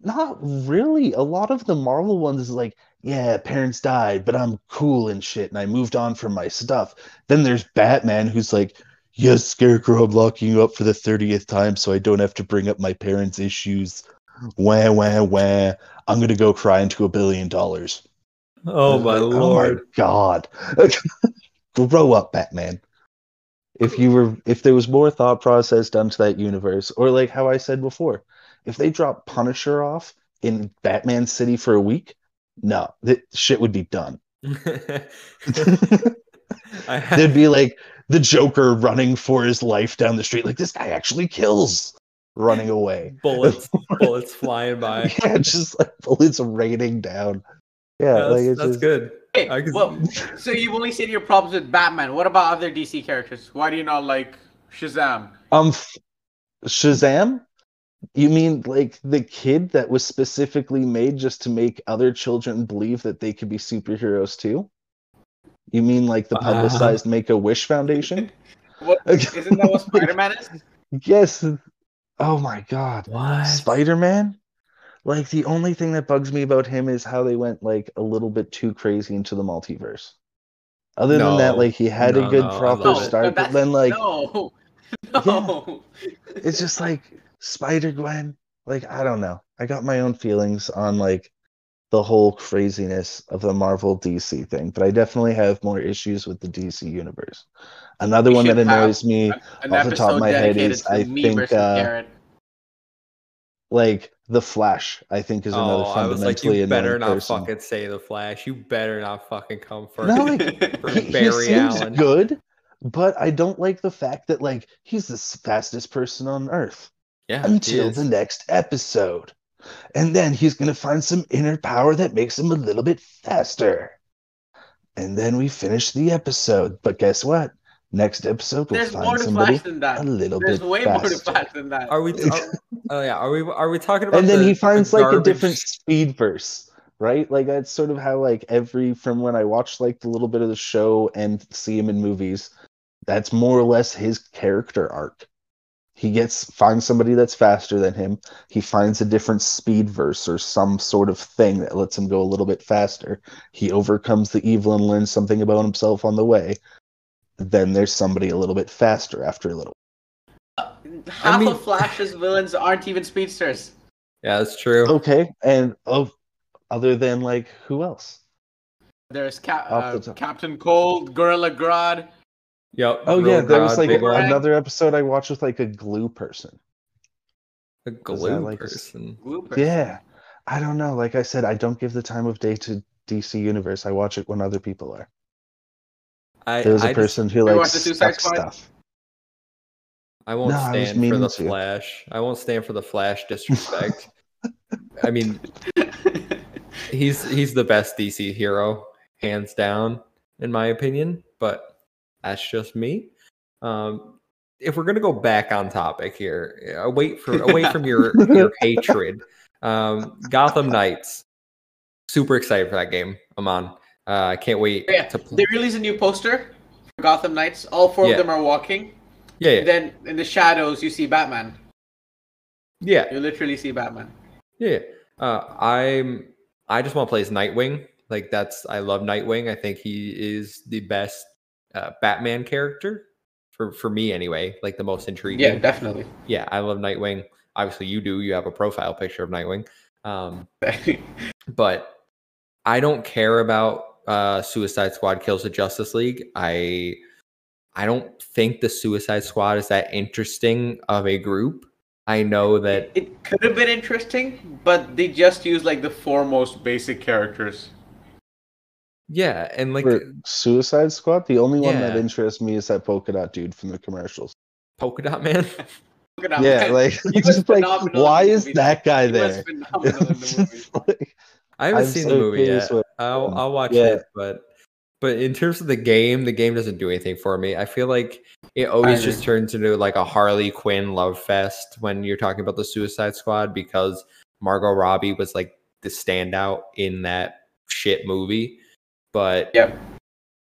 B: not really. A lot of the Marvel ones is like, yeah, parents died, but I'm cool and shit, and I moved on from my stuff. Then there's Batman who's like, yes, Scarecrow, I'm locking you up for the 30th time so I don't have to bring up my parents' issues. Wah, wah, wah. I'm going to go cry into a billion dollars.
A: Oh, oh my
B: Like,
A: lord!
B: Oh my god. Grow up, Batman. If you were if there was more thought process done to that universe, or like how I said before, if they drop Punisher off in Batman City for a week, no, that shit would be done. There'd be like the Joker running for his life down the street, like this guy actually kills running away.
A: bullets, bullets flying by.
B: Yeah, just like bullets raining down. Yeah,
A: Yeah,
B: like
A: that's,
B: it's
A: that's
B: just,
A: good.
C: Hey,
A: I can-
C: well, so you've only seen your problems with Batman. What about other DC characters? Why do you not like Shazam?
B: Um, f- Shazam? You mean like the kid that was specifically made just to make other children believe that they could be superheroes too? You mean like the
A: Uh,
B: publicized Make a Wish Foundation?
C: What isn't that what Spider-Man is?
B: yes. Oh my god.
A: What?
B: Spider Man? Like the only thing that bugs me about him is how they went like a little bit too crazy into the multiverse. Other than that, like he had
A: No,
B: a good
A: no,
B: proper start, but then like
C: no, no.
B: it's just like Spider Gwen. Like I don't know. I got my own feelings on like the whole craziness of the Marvel DC thing, but I definitely have more issues with the DC universe. Another
C: We
B: one that annoys me,
C: An
B: Off the top of my head is, I think, uh,
C: Garrett.
B: Like the Flash, I think is another
A: Oh, I was like,
B: fundamentally
A: you better not
B: person.
A: fucking say the Flash. You better not fucking come for
B: No, like,
A: for
B: he, he
A: Barry
B: seems
A: Allen.
B: good, but I don't like the fact that like he's the fastest person on Earth
A: Yeah,
B: until the next episode. And then he's going to find some inner power that makes him a little bit faster. And then we finish the episode. But guess what? Next episode, we'll
C: There's
B: find
C: more to
B: somebody
C: Flash than that.
B: a little
C: There's
B: bit
C: way more to
B: faster.
C: Flash than that.
A: Are we? Are, oh yeah. Are we? Are we talking about?
B: and then
A: the-
B: he
A: the
B: finds like a different speed verse right like that's sort of how like every from when i watched like the little bit of the show and see him in movies that's more or less his character arc he gets finds somebody that's faster than him he finds a different speed verse or some sort of thing that lets him go a little bit faster he overcomes the evil and learns something about himself on the way then there's somebody a little bit faster after a little
C: Half
A: mean-
C: of Flash's villains aren't even speedsters.
A: Yeah, that's true.
B: okay and oh other than like who else
C: There's Ca-
B: Off the
C: uh. Captain Cold, Gorilla Grodd.
A: Yep.
B: Oh yeah,
A: Gorilla
B: there was like
A: big one.
B: another episode I watched with like a glue person.
A: a
B: that
A: glue
B: like a s-
A: person.
B: Yeah, I don't know. Like I said, I don't give the time of day to DC Universe. I watch it when other people are.
A: I,
B: There was a
A: I just-
B: person who likes
C: watch the Suicide
B: stuck stuff.
A: I won't
B: No, I
A: stand for the
B: to.
A: Flash. I won't stand for the Flash disrespect. I mean, he's he's the best DC hero, hands down, in my opinion. But that's just me. Um, if we're gonna go back on topic here, away from away from your your hatred, um, Gotham Knights. Super excited for that game. I'm on. Uh, I can't wait
C: Yeah,
A: to play.
C: they released a new poster for Gotham Knights. All four
A: Yeah.
C: of them are walking.
A: Yeah, yeah,
C: And then in the shadows, you see Batman.
A: yeah.
C: You literally see Batman.
A: Yeah, uh, I'm. I just want to play as Nightwing. Like that's. I love Nightwing. I think he is the best uh, Batman character for for me anyway. Like the most intriguing.
C: Yeah, definitely.
A: yeah. I love Nightwing. Obviously, you do. You have a profile picture of Nightwing. Um, but I don't care about uh, Suicide Squad kills the Justice League. I I don't think the Suicide Squad is that interesting of a group. I know that
C: it could have been interesting, but they just used like the four most basic characters.
A: yeah, and like
B: For Suicide Squad, the only one that interests me is that polka dot dude from the commercials.
A: Polka Dot Man.
C: Look at that
B: yeah,
C: man.
B: like
C: He
B: just like why is that guy
C: He was
B: there?
C: phenomenal in the
B: It's
C: movie.
B: just like,
A: I haven't
B: I'm
A: seen
B: so
A: the movie yet. I'll I'll watch
B: Yeah.
A: it, but but in terms of the game, the game doesn't do anything for me. I feel like it always just turns into like a Harley Quinn love fest when you're talking about the Suicide Squad because Margot Robbie was like the standout in that shit movie. But
C: yeah,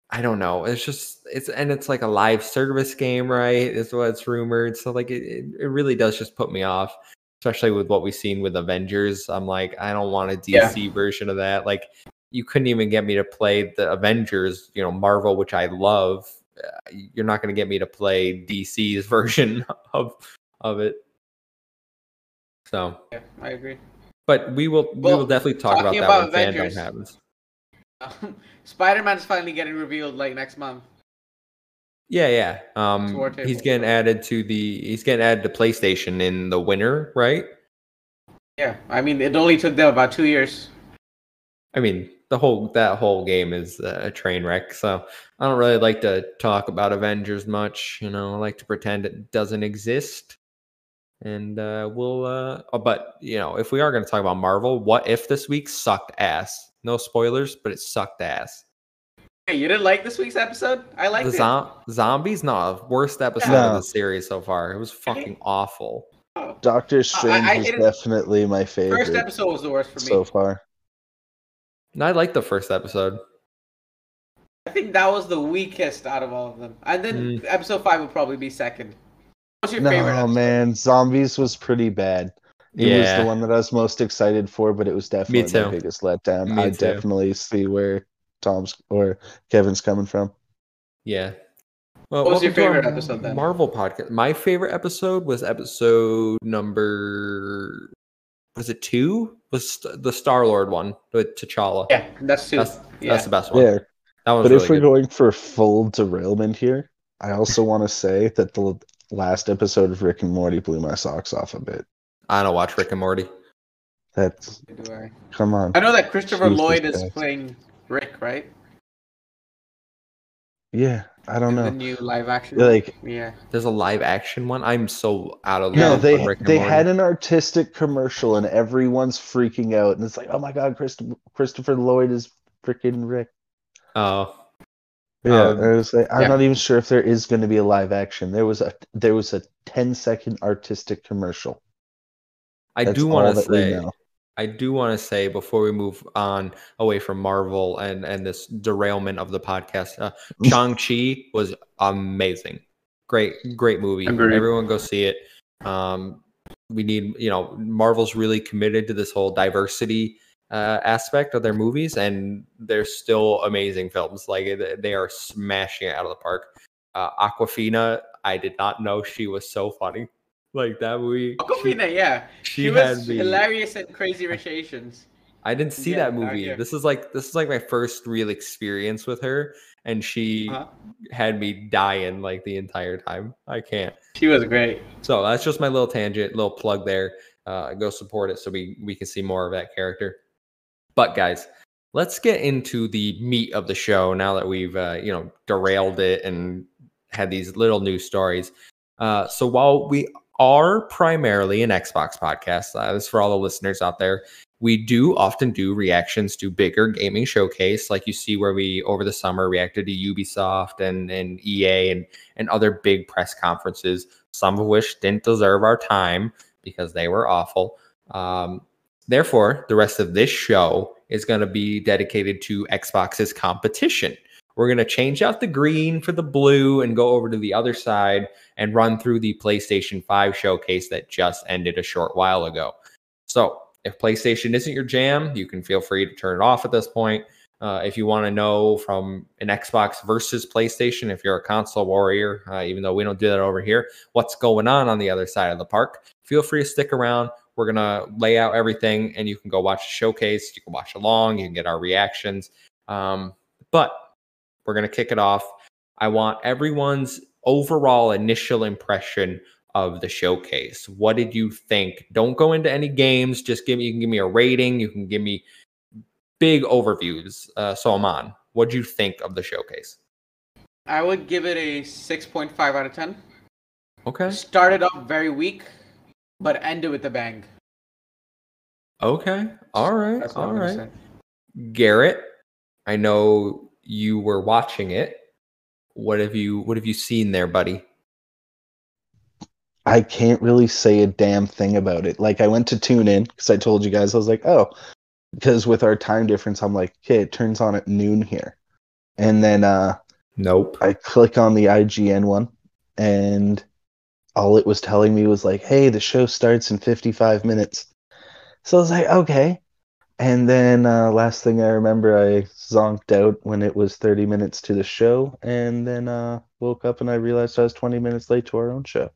A: I don't know. It's just it's and it's like a live service game, right? Is what it's rumored. So like it, it really does just put me off, especially with what we've seen with Avengers. I'm like, I don't want a DC version of that. Like you couldn't even get me to play the Avengers, you know, Marvel, which I love. Uh, You're not going to get me to play DC's version of of it. So,
C: Yeah, I agree.
A: but we will we
C: Well,
A: will definitely talk about that
C: about
A: when
C: Avengers,
A: FanDome happens.
C: Spider Man's finally getting revealed like next month.
A: Yeah, yeah. Um, he's getting added to the he's getting added to PlayStation in the winter, right?
C: Yeah, I mean it only took them about two years.
A: I mean, the whole that whole game is a train wreck. So I don't really like to talk about Avengers much. You know, I like to pretend it doesn't exist. And uh, we'll, uh, oh, but you know, if we are going to talk about Marvel, what if this week sucked ass? No spoilers, but it sucked ass.
C: Hey, you didn't like this week's episode? I liked
A: the
C: it.
A: zombies, no, worst episode
B: No.
A: of the series so far. It was fucking awful.
C: Oh.
B: Doctor Strange
C: I
B: was
C: didn't-
B: definitely my favorite
C: First episode was the worst for me.
B: so far.
A: And I liked the first episode.
C: I think that was the weakest out of all of them. And then
A: Mm.
C: episode five would probably be second. What's your
B: No,
C: favorite? episode?
B: man, Zombies was pretty bad. It was the one that I was most excited for, but it was definitely the biggest letdown.
A: Me
B: I
A: too.
B: definitely see where Tom's or Kevin's coming from.
A: Yeah. Well,
C: What was your
A: welcome to our
C: favorite episode then?
A: Marvel podcast. My favorite episode was episode number. Was it two? Was st- the Star Lord one with T'Challa?
C: Yeah, that's two.
A: That's
C: yeah.
A: that's the best one.
B: Yeah,
A: That was
B: but
A: really
B: if we're
A: good.
B: going for full derailment here, I also want to say that the last episode of Rick and Morty blew my socks off a bit.
A: I don't watch Rick and Morty.
B: That's
C: Do I?
B: come on.
C: I know that Christopher
B: Jesus
C: Lloyd is
B: Christ.
C: playing Rick, right?
B: Yeah, I don't
C: In
B: know.
C: The new live action.
B: Like
C: yeah.
A: There's a live action one. I'm so out of
B: no, they
A: Rick
B: they
A: Morty.
B: had an artistic commercial and everyone's freaking out and it's like, oh my god, Christ- Christopher Lloyd is freaking Rick.
A: Oh,
B: Yeah,
A: Um,
B: I was like, I'm
C: yeah.
B: not even sure if there is going to be a live action. There was a there was a 10 second artistic commercial.
A: I
B: That's
A: do want to say. I do want to say before we move on away from Marvel and and this derailment of the podcast, uh, Shang Chi was amazing, great great movie.
C: Agreed.
A: Everyone go see it. Um, we need you know Marvel's really committed to this whole diversity uh, aspect of their movies, and they're still amazing films. Like they- they are smashing it out of the park. Uh, Awkwafina, I did not know she was so funny. Like that movie, she-
C: Awkwafina, yeah.
A: she,
C: She,
A: had
C: was
A: me.
C: hilarious and Crazy Rich Asians.
A: I didn't see
C: Yeah,
A: that movie. This is like this is like my first real experience with her, and she
C: Uh-huh.
A: had me dying like the entire time. I can't.
C: She was great.
A: So that's just my little tangent, little plug there. Uh, go support it so we we can see more of that character. But guys, let's get into the meat of the show now that we've uh, you know derailed it and had these little news stories. Uh, so while we are primarily an Xbox podcast, uh, this is for all the listeners out there. We do often do reactions to bigger gaming showcase, like you see where we over the summer reacted to Ubisoft and and EA and and other big press conferences, some of which didn't deserve our time because they were awful. Um, therefore, the rest of this show is going to be dedicated to Xbox's competition. We're going to change out the green for the blue and go over to the other side and run through the PlayStation 5 showcase that just ended a short while ago. So, if PlayStation isn't your jam, you can feel free to turn it off at this point. Uh, if you want to know from an Xbox versus PlayStation, if you're a console warrior, uh, even though we don't do that over here, what's going on on the other side of the park, feel free to stick around. We're going to lay out everything and you can go watch the showcase. You can watch along, you can get our reactions. Um, but we're going to kick it off. I want everyone's overall initial impression of the showcase. What did you think? Don't go into any games. Just give me, you can give me a rating. You can give me big overviews. Uh, so I'm on. What do you think of the showcase?
C: I would give it a 6.5 out of 10.
A: Okay.
C: Started off very weak, but ended with a bang.
A: Okay. All right. All right. Garrett, I know you were watching it. What have you what have you seen there, buddy?
B: I can't really say a damn thing about it. Like I went to tune in because I told you guys I was like, oh, because with our time difference, I'm like, okay, it turns on at noon here, and then uh,
A: Nope.
B: I click on the IGN one, and all it was telling me was like, hey, the show starts in 55 minutes. So I was like, okay. And then uh, last thing I remember, I zonked out when it was 30 minutes to the show, and then uh, woke up and I realized I was 20 minutes late to our own show.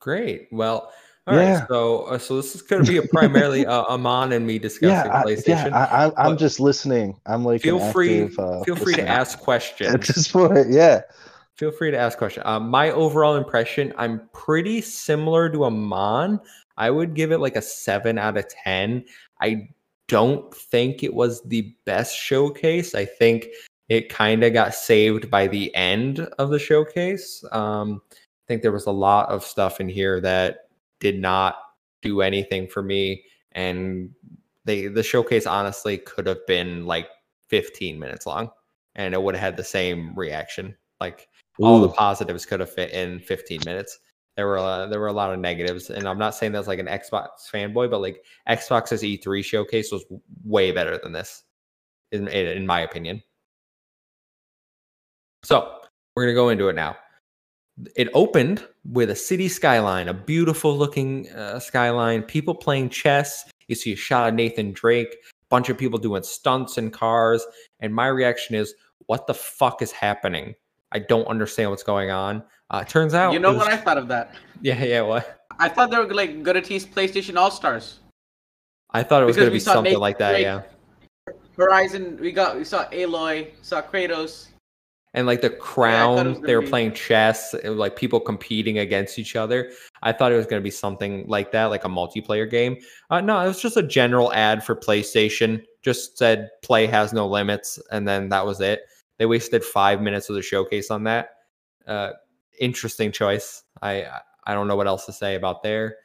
A: Great. Well, all right.
B: Yeah.
A: So uh, so this is going to be a primarily uh, Amon and me discussing
B: Yeah, I,
A: PlayStation.
B: yeah, I, I, I'm just listening. I'm like,
A: feel free
B: active, uh,
A: feel free to ask
B: at
A: questions.
B: this point. Yeah,
A: Feel free to ask questions. Um, my overall impression, I'm pretty similar to Amon. I would give it like a seven out of ten. I don't think it was the best showcase. I think it kind of got saved by the end of the showcase. Um, I think there was a lot of stuff in here that did not do anything for me, and they the showcase honestly could have been like 15 minutes long, and it would have had the same reaction. Like all the positives could have fit in 15 minutes. There were uh, there were a lot of negatives, and I'm not saying that's like an Xbox fanboy, but like Xbox's E3 showcase was way better than this, in in, my opinion. So we're gonna go into it now. It opened with a city skyline, a beautiful looking uh, skyline, people playing chess. You see a shot of Nathan Drake, bunch of people doing stunts in cars, and my reaction is, "What the fuck is happening? I don't understand what's going on." Uh, turns out,
C: You know
A: was-
C: what I thought of that?
A: yeah, yeah. What?
C: I thought they were like gonna tease PlayStation All Stars.
A: I thought it was
C: Because
A: gonna be something
C: Nathan
A: like that,
C: Drake.
A: yeah.
C: Horizon, we got we saw Aloy, saw Kratos.
A: And like the crown,
C: gonna
A: they were
C: be-
A: playing chess, it was like people competing against each other. I thought it was going to be something like that, like a multiplayer game. Uh, no, it was just a general ad for PlayStation. Just said play has no limits, and then that was it. They wasted five minutes of the showcase on that. Uh, interesting choice. I I don't know what else to say about there.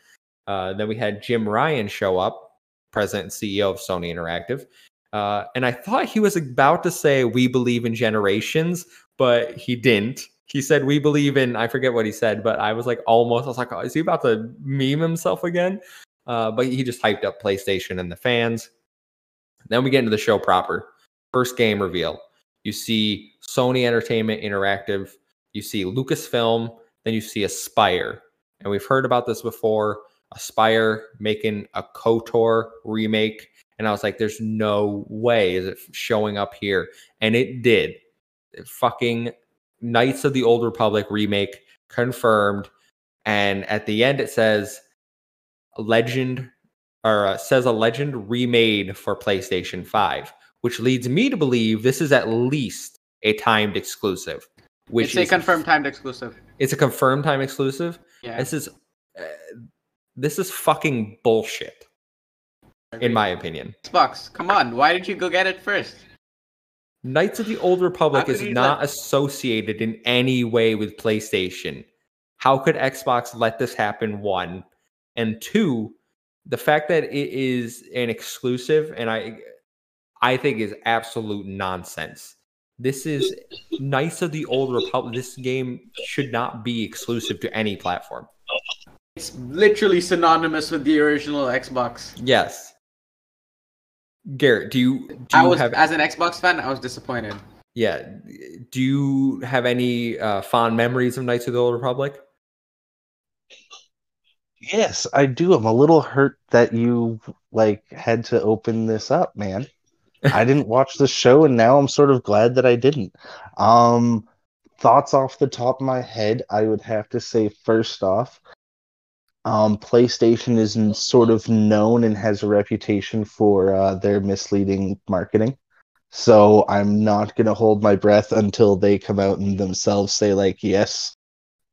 A: Uh, then we had Jim Ryan show up, president and CEO of Sony Interactive. Uh, and I thought he was about to say, We believe in generations, but he didn't. He said, We believe in, I forget what he said, but I was like, almost, I was like, oh, Is he about to meme himself again? Uh, but he just hyped up PlayStation and the fans. Then we get into the show proper. First game reveal. You see Sony Entertainment Interactive, you see Lucasfilm, then you see Aspyr. And we've heard about this before. Aspyr making a KOTOR remake. And I was like, there's no way is it showing up here. And it did. It fucking Knights of the Old Republic remake confirmed. And at the end, it says legend or uh, says a legend remade for PlayStation 5, which leads me to believe this is at least a timed exclusive. Which
C: it's a
A: is
C: confirmed timed exclusive.
A: It's a confirmed time exclusive.
C: Yeah.
A: This is uh, this is fucking bullshit, in my opinion.
C: Xbox, come on, why didn't you go get it first?
A: Knights of the Old Republic is not
C: let-
A: associated in any way with PlayStation. How could Xbox let this happen? One and two, the fact that it is an exclusive, and I, I think is absolute nonsense. This is Knights of the Old Republic. This game should not be exclusive to any platform.
C: It's literally synonymous with the original Xbox.
A: Yes. Garrett, do you do
C: I
A: you
C: was
A: have
C: as an Xbox fan, I was disappointed.
A: yeah? Do you have any uh, fond memories of Knights of the Old Republic?
B: Yes, I do. I'm a little hurt that you like had to open this up, man. I didn't watch the show and now I'm sort of glad that I didn't. Um thoughts off the top of my head, I would have to say first off, um PlayStation is sort of known and has a reputation for uh, their misleading marketing. So I'm not going to hold my breath until they come out and themselves say like, "Yes,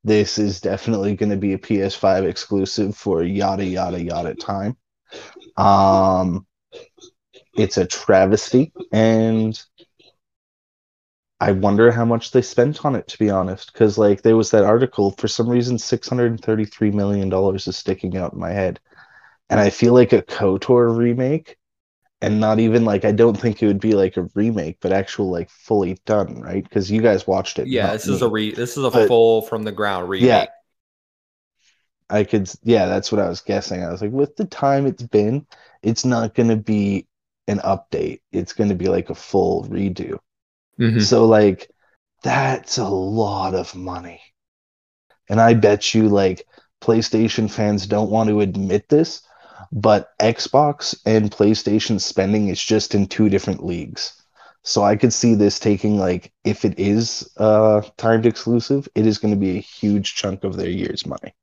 B: this is definitely going to be a PS5 exclusive for yada yada yada time. Um, it's a travesty, and I wonder how much they spent on it. To be honest, because like there was that article for some reason, six hundred and thirty-three million dollars is sticking out in my head, And I feel like a KOTOR remake, and not even like I don't think it would be like a remake, but actual like fully done, right? Because you guys watched it.
A: Yeah, this is a re this is a
B: But-
A: full from the ground remake.
B: Yeah. I could, yeah, that's what I was guessing. I was like, with the time it's been, it's not going to be an update. It's going to be like a full redo.
A: Mhm.
B: So, like, that's a lot of money. And I bet you, like, PlayStation fans don't want to admit this, but Xbox and PlayStation spending is just in two different leagues. So I could see this taking, like, if it is uh, timed exclusive, it is going to be a huge chunk of their year's money.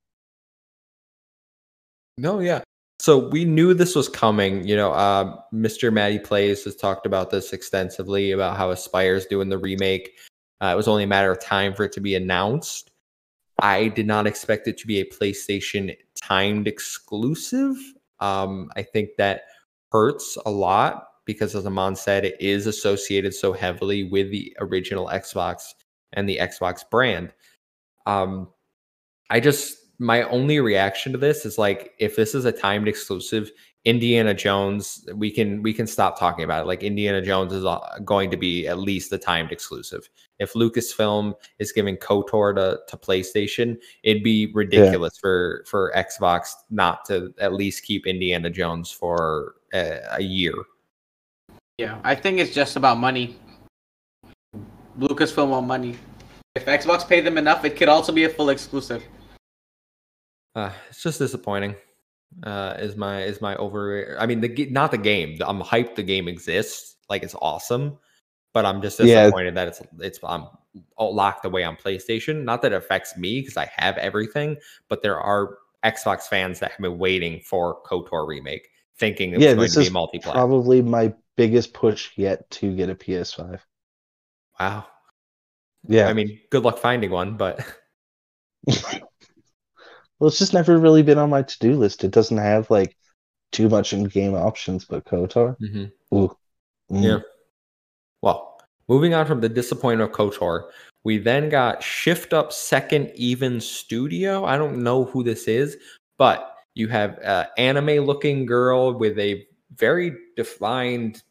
A: No, yeah. So we knew this was coming. You know, uh, Mr. Matty Plays has talked about this extensively about how Aspyr's doing the remake. Uh, it was only a matter of time for it to be announced. I did not expect it to be a PlayStation timed exclusive. Um, I think that hurts a lot because, as Amon said, it is associated so heavily with the original Xbox and the Xbox brand. Um, I just my only reaction to this is like if this is a timed exclusive indiana jones we can we can stop talking about it like indiana jones is uh, going to be at least a timed exclusive if lucasfilm is giving kotor to, to playstation it'd be ridiculous for for xbox not to at least keep indiana jones for a, a year
C: Yeah, I think it's just about money. Lucasfilm want money. If Xbox paid them enough, it could also be a full exclusive.
A: Uh, it's just disappointing uh is my is my over i mean the not the game i'm hyped the game exists like it's awesome but i'm just
B: Yeah.
A: disappointed that it's it's i'm all locked away on playstation not that it affects me because i have everything but there are xbox fans that have been waiting for kotor remake thinking it was
B: Yeah,
A: going
B: this
A: to be
B: is
A: multiplayer
B: Probably my biggest push yet to get a PS5.
A: wow
B: Yeah.
A: i mean good luck finding one but
B: well, it's just never really been on my to do list. It doesn't have like too much in game options, but KOTOR.
A: Mhm.
B: Ooh. Mm.
A: Yeah. Well, moving on from the disappointment of KOTOR, we then got Shift Up Second Even Studio. I don't know who this is, but you have an anime looking girl with a very defined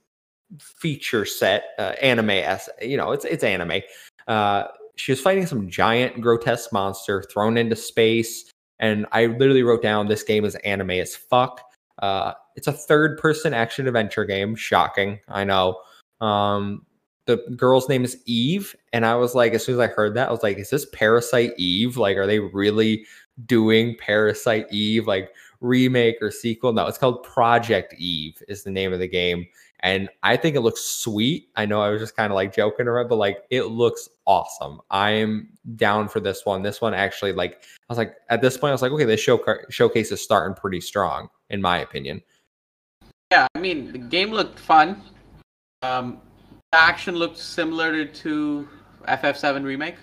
A: feature set, uh, anime as you know, it's it's anime. Uh, she was fighting some giant grotesque monster thrown into space, and I literally wrote down this game is anime as fuck. Uh, it's a third person action adventure game. Shocking, I know. Um, the girl's name is Eve, and I was like, as soon as I heard that, I was like, is this Parasite Eve? Like, are they really doing Parasite Eve, like remake or sequel? No, it's called Project Eve, is the name of the game. And I think it looks sweet. I know I was just kind of like joking around, but like it looks awesome. I'm down for this one. This one actually, like, I was like, at this point, I was like, okay, this show showcase is starting pretty strong, in my opinion.
C: Yeah, I mean the game looked fun. Um, the action looked similar to FF7 remake.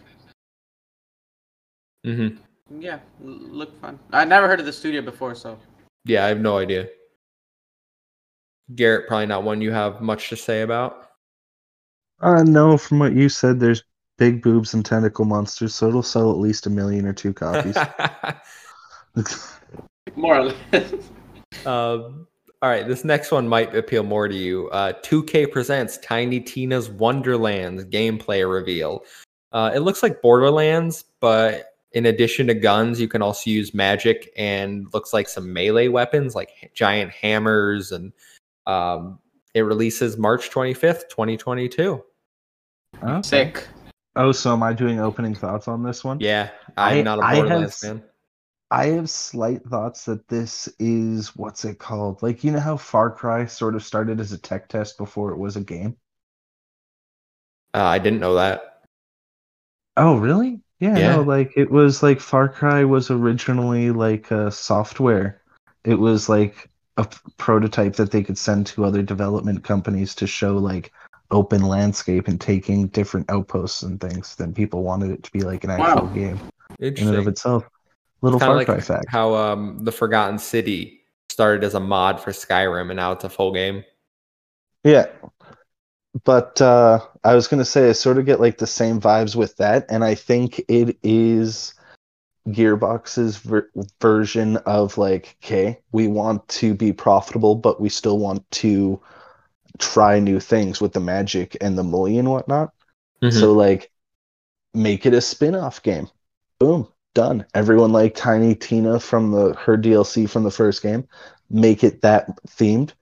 A: Mm hmm.
C: Yeah, looked fun. I never heard of the studio before, so
A: Yeah, I have no idea. Garrett, probably not one you have much to say about.
B: Uh, no, from what you said, there's big boobs and tentacle monsters, so it'll sell at least a million or two copies.
C: more or less.
A: Um, all right, this next one might appeal more to you. Uh, 2K presents Tiny Tina's Wonderlands gameplay reveal. Uh, it looks like Borderlands, but in addition to guns, you can also use magic and looks like some melee weapons like giant hammers. And um, it releases March 25th, 2022.
B: Okay.
C: Sick.
B: Oh, so am I doing opening thoughts on this one?
A: Yeah, I'm
B: I-
A: not a
B: I have
A: Borderlands
B: s-
A: fan.
B: I have slight thoughts that this is what's it called? Like you know how Far Cry sort of started as a tech test before it was a game.
A: Uh, I didn't know that.
B: Oh, really? Yeah,
A: Yeah.
B: no, like it was like Far Cry was originally like a software. It was like a p- prototype that they could send to other development companies to show like open landscape and taking different outposts and things. Then people wanted it to be like an actual
C: Wow.
B: game in and of itself. Little
A: kind
B: Far
A: of
B: Cry
A: like
B: fact.
A: how um the Forgotten City started as a mod for Skyrim and now it's a full game.
B: Yeah. But uh I was gonna say I sort of get like the same vibes with that, and I think it is Gearbox's ver- version of like, okay, we want to be profitable, but we still want to try new things with the magic and the Mui and whatnot.
A: Mm-hmm.
B: So like, make it a spin-off game. Boom, done. Everyone like Tiny Tina from the her DLC from the first game. Make it that themed.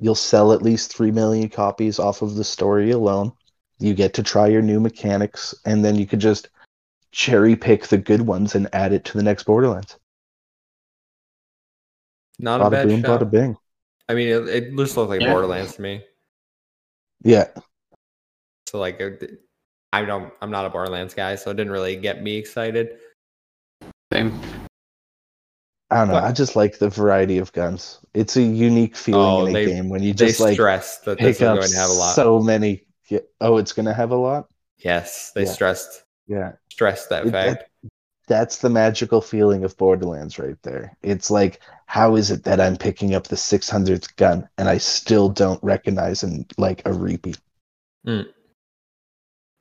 B: You'll sell at least three million copies off of the story alone. You get to try your new mechanics, and then you could just cherry pick the good ones and add it to the next Borderlands.
A: Not a bad
B: boom,
A: shout.
B: bada bing.
A: I mean, it, it just looked like
C: Yeah.
A: Borderlands to me.
B: Yeah,
A: So like, uh, it- I don't, I'm not a Borderlands guy, so it didn't really get me excited.
C: Same.
B: I don't know.
A: But-
B: I just like the variety of guns. It's a unique feeling
A: Oh,
B: in a
A: they-
B: game when you
A: They
B: just like
A: stressed that this
B: pick
A: is
B: up
A: going to have a lot.
B: so many. Yeah. Oh, it's gonna have a lot.
A: yes, they
B: Yeah.
A: stressed
B: Yeah,
A: stress that
B: It-
A: fact.
B: that's the magical feeling of Borderlands right there. It's like, how is it that I'm picking up the 600th gun and I still don't recognize and like a repeat?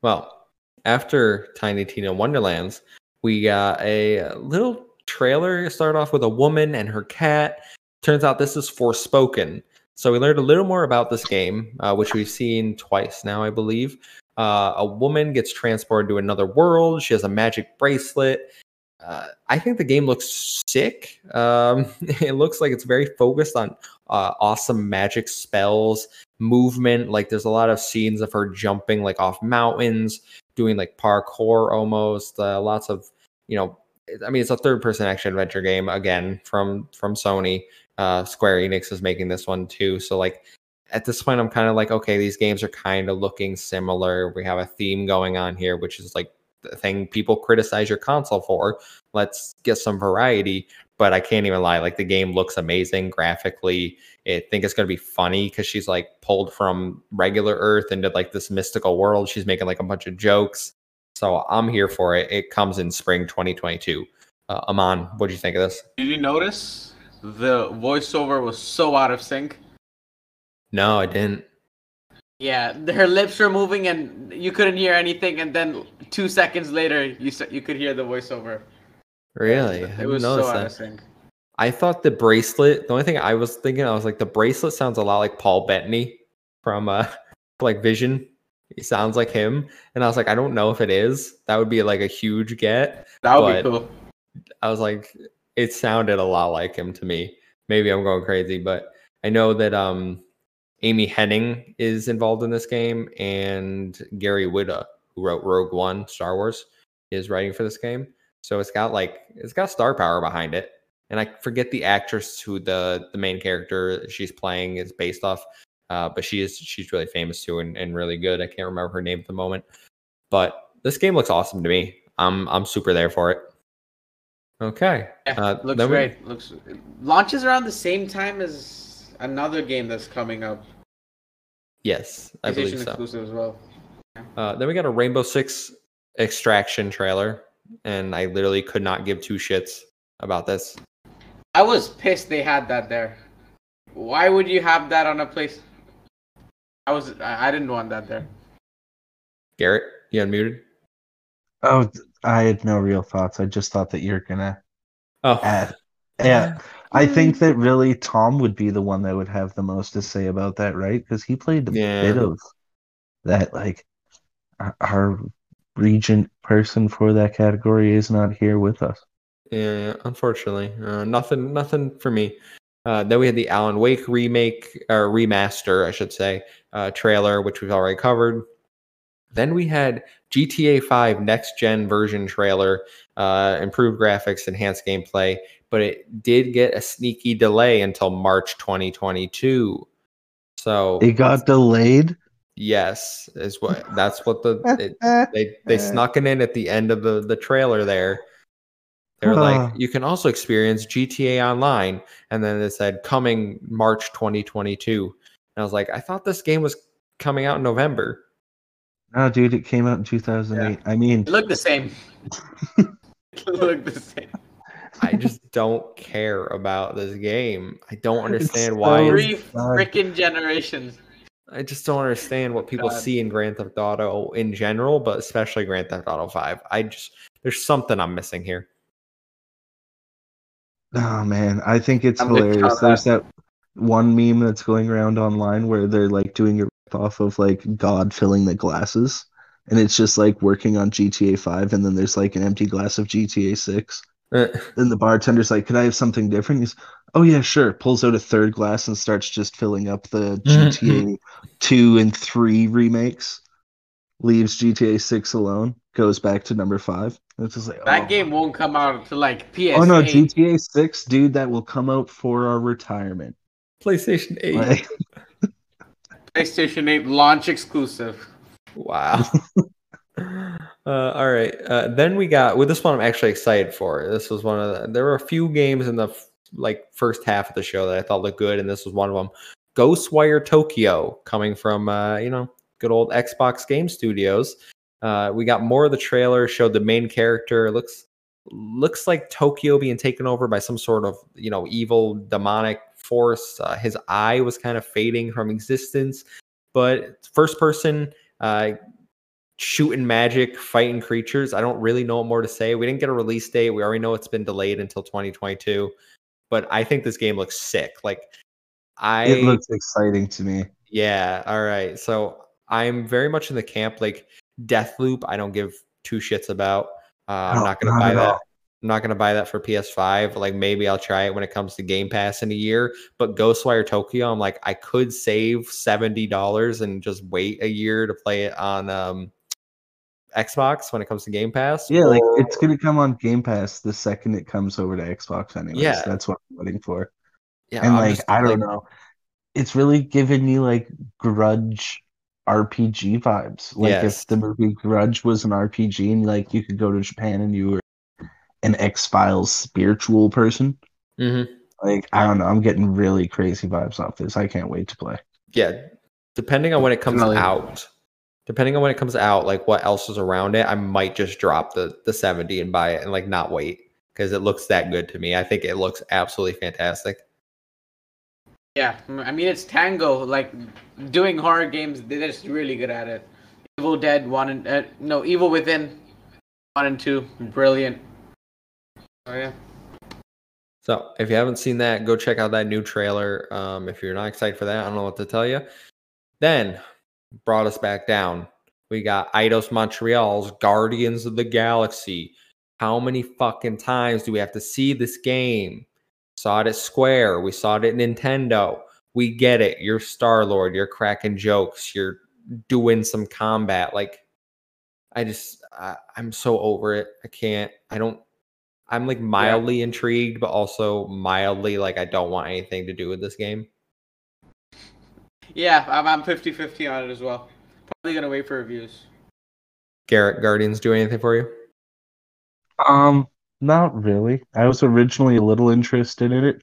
A: Well, after Tiny Tina Wonderlands, we got a little trailer. It started off with a woman and her cat. Turns out this is Forspoken. So we learned a little more about this game, uh, which we've seen twice now, I believe. Uh, a woman gets transported to another world. She has a magic bracelet. Uh, I think the game looks sick. Um, it looks like it's very focused on uh, awesome magic spells, movement. Like there's a lot of scenes of her jumping like off mountains, doing like parkour almost. Uh, lots of you know. I mean, it's a third-person action adventure game again from from Sony. Uh, Square Enix is making this one too. So like at this point, I'm kind of like, okay, these games are kind of looking similar. We have a theme going on here, which is like the thing people criticize your console for. Let's get some variety. But I can't even lie, like the game looks amazing graphically. I think it's gonna be funny because she's like pulled from regular Earth into like this mystical world. She's making like a bunch of jokes. So I'm here for it. It comes in spring 2022. Uh, Aman, what do you think of this?
C: Did you notice the voiceover was so out of sync?
A: No, I didn't.
C: Yeah, her lips were moving and you couldn't hear anything, and then two seconds later, you you could hear the voiceover.
A: Really?
C: It was so out of sync.
A: I thought the bracelet. The only thing I was thinking, I was like, the bracelet sounds a lot like Paul Bettany from uh, like Vision. He sounds like him, and I was like, I don't know if it is. That would be like a huge get.
C: That would be cool.
A: I was like, it sounded a lot like him to me. Maybe I'm going crazy, but I know that um, Amy Hennig is involved in this game, and Gary Whitta, who wrote Rogue One, Star Wars, is writing for this game. So it's got like it's got star power behind it. And I forget the actress who the the main character she's playing is based off, uh, but she is she's really famous too and, and really good. I can't remember her name at the moment, but this game looks awesome to me. I'm I'm super there for it. Okay.
C: Yeah,
A: Uh,
C: looks
A: then we-
C: great. Looks launches around the same time as another game that's coming up.
A: Yes, I
C: PlayStation
A: believe so.
C: exclusive as well.
A: Uh, then we got a Rainbow Six Extraction trailer, and I literally could not give two shits about this.
C: I was pissed they had that there. Why would you have that on a place? I was I, I didn't want that there.
A: Garrett, you unmuted?
B: Oh, I had no real thoughts. I just thought that you're gonna
A: Oh,
B: add. Yeah, I think that really Tom would be the one that would have the most to say about that, right? Because he played a
A: Yeah.
B: bit of that. Like our- our regent person for that category is not here with us.
A: Yeah, unfortunately, uh, nothing, nothing for me. Uh, then we had the Alan Wake remake or remaster, I should say, uh, trailer, which we've already covered. Then we had GTA 5 next gen version trailer, uh, improved graphics, enhanced gameplay, but it did get a sneaky delay until March 2022. So
B: It got delayed.
A: yes, is what that's what the it, they they snuck it in at the end of the the trailer there. They were like, you can also experience GTA Online, and then it said coming March 2022. And I was like, I thought this game was coming out in November.
B: No, dude, it came out in 2008. I mean,
C: It looked the same. it looked the same.
A: I just don't care about this game. I don't understand
B: so
A: why.
C: Three freaking generations.
A: I just don't understand what people
C: God.
A: see in Grand Theft Auto in general, but especially Grand Theft Auto 5. I just there's something I'm missing here.
B: Oh man, I think it's
C: I'm
B: hilarious. There's that one meme that's going around online where they're like doing a rip off of like God filling the glasses, and it's just like working on GTA 5, and then there's like an empty glass of GTA 6.
A: Uh,
B: And the bartender's like, "Could I have something different?" He's, "Oh yeah, sure." Pulls out a third glass and starts just filling up the GTA two and three remakes. Leaves GTA six alone. Goes back to number five. It's just like
C: That
B: oh.
C: game won't come out until like PS8.
B: Oh no, GTA six, dude, that will come out for our retirement.
A: PlayStation 8.
B: Like,
C: PlayStation 8 launch exclusive.
A: Wow. uh, all right. Uh, then we got with this one. I'm actually excited for. This was one of the. There were a few games in the f- like first half of the show that I thought looked good, and this was one of them. Ghostwire Tokyo, coming from uh, you know good old Xbox Game Studios. Uh, we got more of the trailer. Showed the main character. Looks looks like Tokyo being taken over by some sort of you know evil demonic force. Uh, his eye was kind of fading from existence, but first person uh, shooting magic, fighting creatures. I don't really know what more to say. We didn't get a release date. We already know it's been delayed until 2022. But I think this game looks sick. Like I
B: it looks exciting to me.
A: yeah, all right. So I'm very much in the camp like Deathloop. I don't give two shits about. Uh, I'm
B: No,
A: not gonna
B: not
A: buy
B: at
A: that. I'm not gonna buy that for PS5. Like maybe I'll try it when it comes to Game Pass in a year. But Ghostwire Tokyo, I'm like I could save seventy dollars and just wait a year to play it on um, Xbox when it comes to Game Pass.
B: Yeah, like it's gonna come on Game Pass the second it comes over to Xbox anyways.
A: Yeah.
B: That's what I'm waiting for.
A: yeah,
B: and
A: I'm
B: like
A: just,
B: I don't
A: like,
B: know. It's really giving me like grudge RPG vibes. Like
A: Yes.
B: if the movie Grudge was an RPG and like you could go to Japan and you were an X Files spiritual person.
A: mhm.
B: Like I don't know, I'm getting really crazy vibes off this. I can't wait to play.
A: yeah depending on when it comes
C: Definitely.
A: out depending on when it comes out like what else is around it i might just drop the the 70 and buy it and like not wait because it looks that good to me i think it looks absolutely fantastic
C: Yeah, I mean it's Tango. Like doing horror games, they're just really good at it. Evil Dead one and uh, no Evil Within one and two, brilliant. Oh yeah.
A: so if you haven't seen that go check out that new trailer um if you're not excited for that i don't know what to tell you then brought us back down we got Eidos montreal's guardians of the galaxy how many fucking times do we have to see this game saw it at Square. We saw it at Nintendo. We get it. You're Star Lord. You're cracking jokes. You're doing some combat. Like, I just, I, I'm so over it. I can't. I don't. I'm like mildly intrigued, but also mildly like I don't want anything to do with this game.
C: Yeah, I'm I'm 50-50 on it as well. Probably gonna wait for reviews.
A: Garrett Guardians do anything for you?
B: Um, not really. I was originally a little interested in it,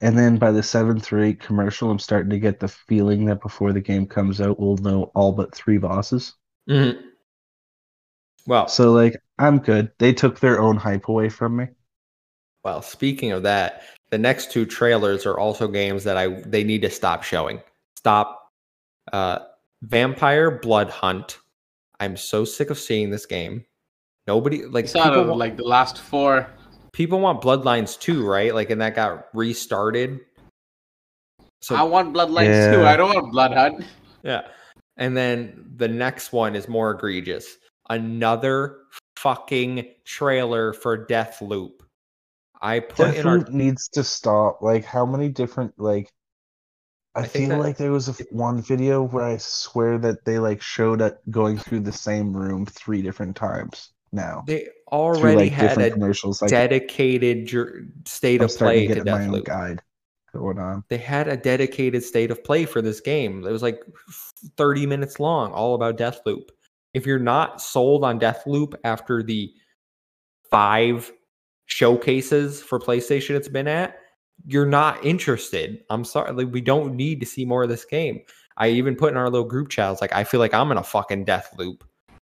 B: and then by the seventh or eighth commercial, I'm starting to get the feeling that before the game comes out, we'll know all but three bosses.
A: Mm-hmm. Well,
B: So like, I'm good. They took their own hype away from me.
A: Well, speaking of that, the next two trailers are also games that I they need to stop showing. Stop. Uh, Vampire Blood Hunt. I'm so sick of seeing this game. Nobody like
C: saw
A: people,
C: the,
A: wa-
C: like the last four.
A: people want Bloodlines too, right? Like, and that got restarted. So
C: I want Bloodlines too.
B: Yeah.
C: I don't want Blood Hunt.
A: Yeah. And then the next one is more egregious. Another fucking trailer for Death Loop. I put in our
B: needs to stop. Like, how many different like? I,
A: I
B: feel
A: that-
B: like there was a one video where I swear that they like showed it going through the same room three different times now.
A: they
B: through
A: already
B: like
A: had a
B: commercials. Like,
A: dedicated state
B: I'm
A: of play
B: to
A: to
B: own
A: Deathloop.
B: guide going on.
A: They had a dedicated state of play for this game. It was like 30 minutes long, all about Deathloop. If you're not sold on Deathloop after the five showcases for PlayStation it's been at, you're not interested. I'm sorry. Like, we don't need to see more of this game. I even put in our little group chat, I was like, I feel like I'm in a fucking Deathloop.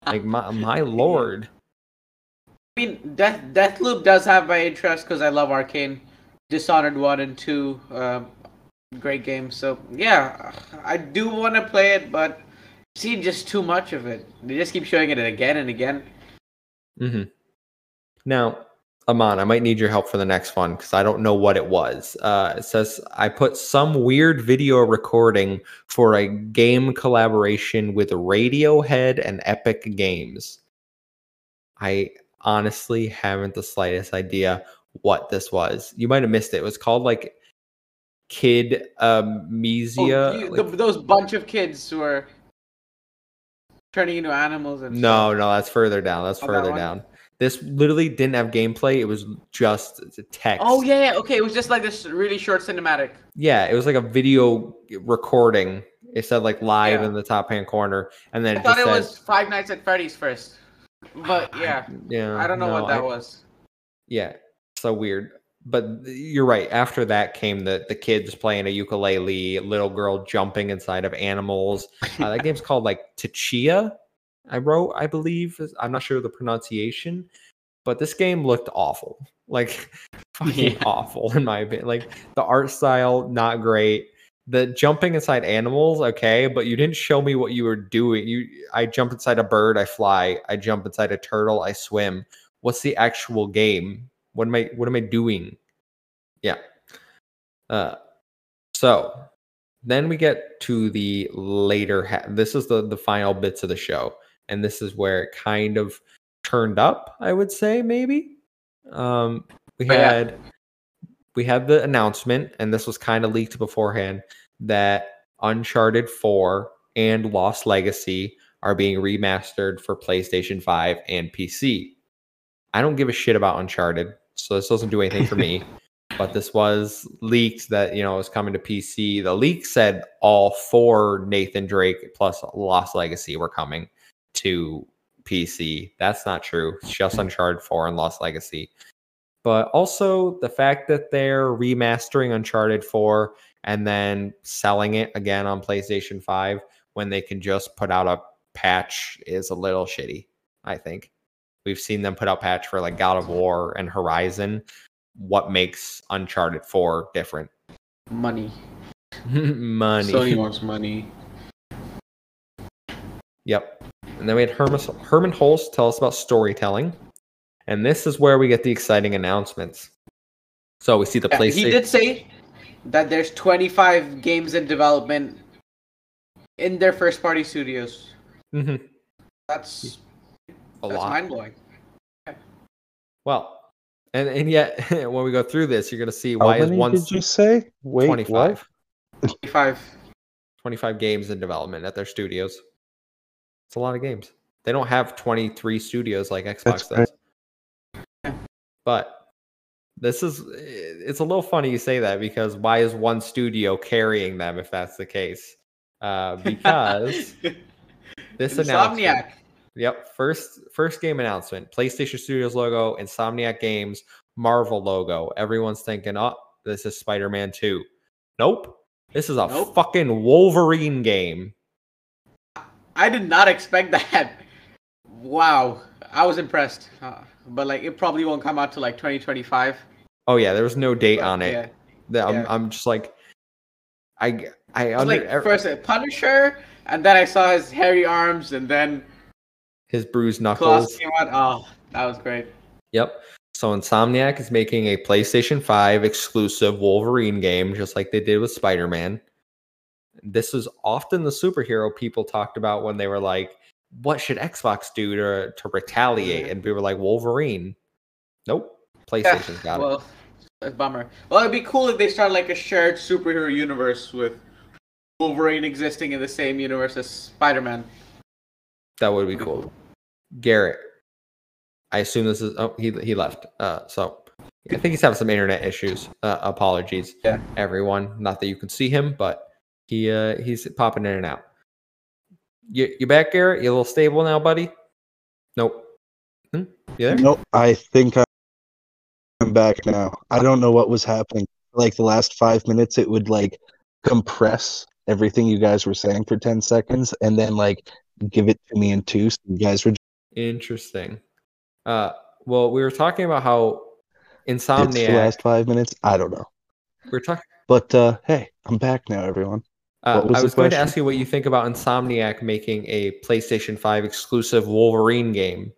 A: Like, my, my lord.
C: I mean, Death Deathloop does have my interest because I love Arkane, Dishonored one and two, um, great games. So yeah, I do want to play it, but seen just too much of it. They just keep showing it again and again.
A: hmm Now, Amon, I might need your help for the next one because I don't know what it was. Uh, it says I put some weird video recording for a game collaboration with Radiohead and Epic Games. I honestly haven't the slightest idea what this was. You might have missed it. It was called like Kid Mesia.
C: Oh, you-
A: like-
C: the- those bunch of kids who are turning into animals and
A: no, no, that's further down. That's
C: Oh,
A: further
C: one?
A: down. This literally didn't have gameplay. It was just text.
C: Oh yeah, yeah, okay. It was just like this really short cinematic.
A: Yeah, it was like a video recording. It said like live
C: Yeah.
A: in the top hand corner, and then
C: I
A: it
C: thought it
A: said,
C: was Five Nights at Freddy's first, but yeah,
A: "Yeah."
C: I don't know
A: no,
C: what that
A: I-
C: was.
A: Yeah, so weird. But you're right. After that came the the kids playing a ukulele, little girl jumping inside of animals. Uh, that game's called like Tchia. I wrote, I believe. I'm not sure the pronunciation, but this game looked awful. Like fucking
C: Yeah.
A: awful in my opinion. Like the art style, not great. The jumping inside animals, okay, but you didn't show me what you were doing. You, I jump inside a bird, I fly. I jump inside a turtle, I swim. What's the actual game? What am I? What am I doing? Yeah. Uh, so then we get to the later. Ha- this is the the final bits of the show, and this is where it kind of turned up. I would say maybe. Um, we
C: Oh, yeah.
A: had we had the announcement, and this was kind of leaked beforehand that Uncharted Four and Lost Legacy are being remastered for PlayStation Five and PC. I don't give a shit about Uncharted, so this doesn't do anything for me. But this was leaked that you know it was coming to PC. The leak said all four Nathan Drake plus Lost Legacy were coming to PC. That's not true. It's just hmm. Uncharted 4 and Lost Legacy. But also the fact that they're remastering Uncharted 4 and then selling it again on PlayStation 5 when they can just put out a patch is a little shitty, I think. We've seen them put out patch for like God of War and Horizon. What makes Uncharted 4 different?
C: Money.
A: Money.
C: Sony wants money.
A: Yep. And then we had Hermen, Hermen Hulst tell us about storytelling. And this is where we get the exciting announcements. So we see the
C: Yeah,
A: PlayStation.
C: he did say that there's 25 games in development in their first party studios.
A: Mhm.
C: That's
A: a
C: that's
A: lot.
C: mind blowing.
A: Well, and and yet when we go through this, you're going to see
B: How
A: why is one
B: did you say? Wait,
A: 25,
C: 25.
A: 25 games in development at their studios. It's a lot of games. They don't have 23 studios like Xbox
B: That's
A: does. But this is it's a little funny you say that because why is one studio carrying them if that's the case? Uh, because this announcement
C: Insomniac.
A: Yep, first first game announcement. PlayStation Studios logo, Insomniac Games, Marvel logo. Everyone's thinking, "Oh, this is Spider-Man 2." Nope. This is a
C: Nope.
A: fucking Wolverine game.
C: I did not expect that. Wow, I was impressed. Uh, but like, it probably won't come out to like 2025.
A: Oh yeah, there was no date on it.
C: Yeah.
A: That- I'm,
C: yeah.
A: I'm just like I I under
C: like first a Punisher, and then I saw his hairy arms, and then
A: his bruised knuckles.
C: Oh, that was great.
A: Yep. So Insomniac is making a PlayStation 5 exclusive Wolverine game, just like they did with Spider-Man. This is often the superhero people talked about when they were like, what should Xbox do to, to retaliate? Mm-hmm. And we were like, Wolverine. Nope. PlayStation's got it.
C: well, bummer. Well, it'd be cool if they start like a shared superhero universe with Wolverine existing in the same universe as Spider-Man.
A: That would be cool. Garrett. I assume this is oh he he left. Uh so I think he's having some internet issues. Uh, apologies.
C: Yeah.
A: Everyone. Not that you can see him, but he uh he's popping in and out. You you back, Garrett? You a little stable now, buddy? Nope. Hmm? You there?
B: Nope, I think I'm back now. I don't know what was happening. Like the last five minutes, it would like compress everything you guys were saying for 10 seconds and then like give it to me in two. So you guys were
A: Interesting. Uh well, we were talking about how insomnia.
B: last five minutes. I don't know.
A: We we're talking.
B: But uh hey, I'm back now, everyone.
A: Uh,
B: was
A: I was going to ask you what you think about Insomniac making a PlayStation 5 exclusive Wolverine game.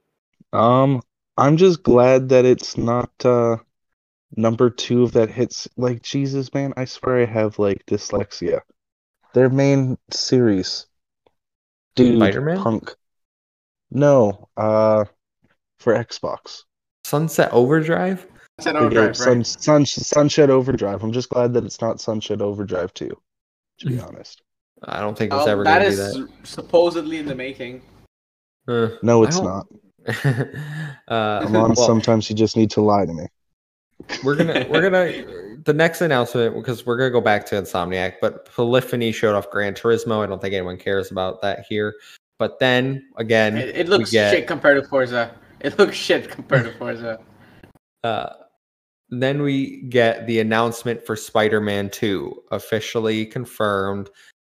B: Um, I'm just glad that it's not uh number two of that hits. Like Jesus, man, I swear I have like dyslexia. Their main series, dude,
A: Spider-Man?
B: Punk. No, uh, for Xbox.
A: Sunset Overdrive.
C: Sunset Overdrive,
B: Sun,
C: right?
B: Sun, Sunset Overdrive. I'm just glad that it's not Sunset Overdrive 2, to be honest.
A: I don't think it's
C: Oh,
A: ever going to
C: is
A: be that.
C: supposedly in the making.
A: Uh,
B: No, it's
A: don't-
B: not.
A: uh,
B: I'm on.
A: well,
B: Sometimes you just need to lie to me.
A: we're gonna we're gonna the next announcement because we're gonna go back to Insomniac, but Polyphony showed off Gran Turismo. I don't think anyone cares about that here. But then again,
C: It, it looks
A: get-
C: shit compared to Forza. It looks shit compared to Forza.
A: Uh, then we get the announcement for Spider-Man 2, officially confirmed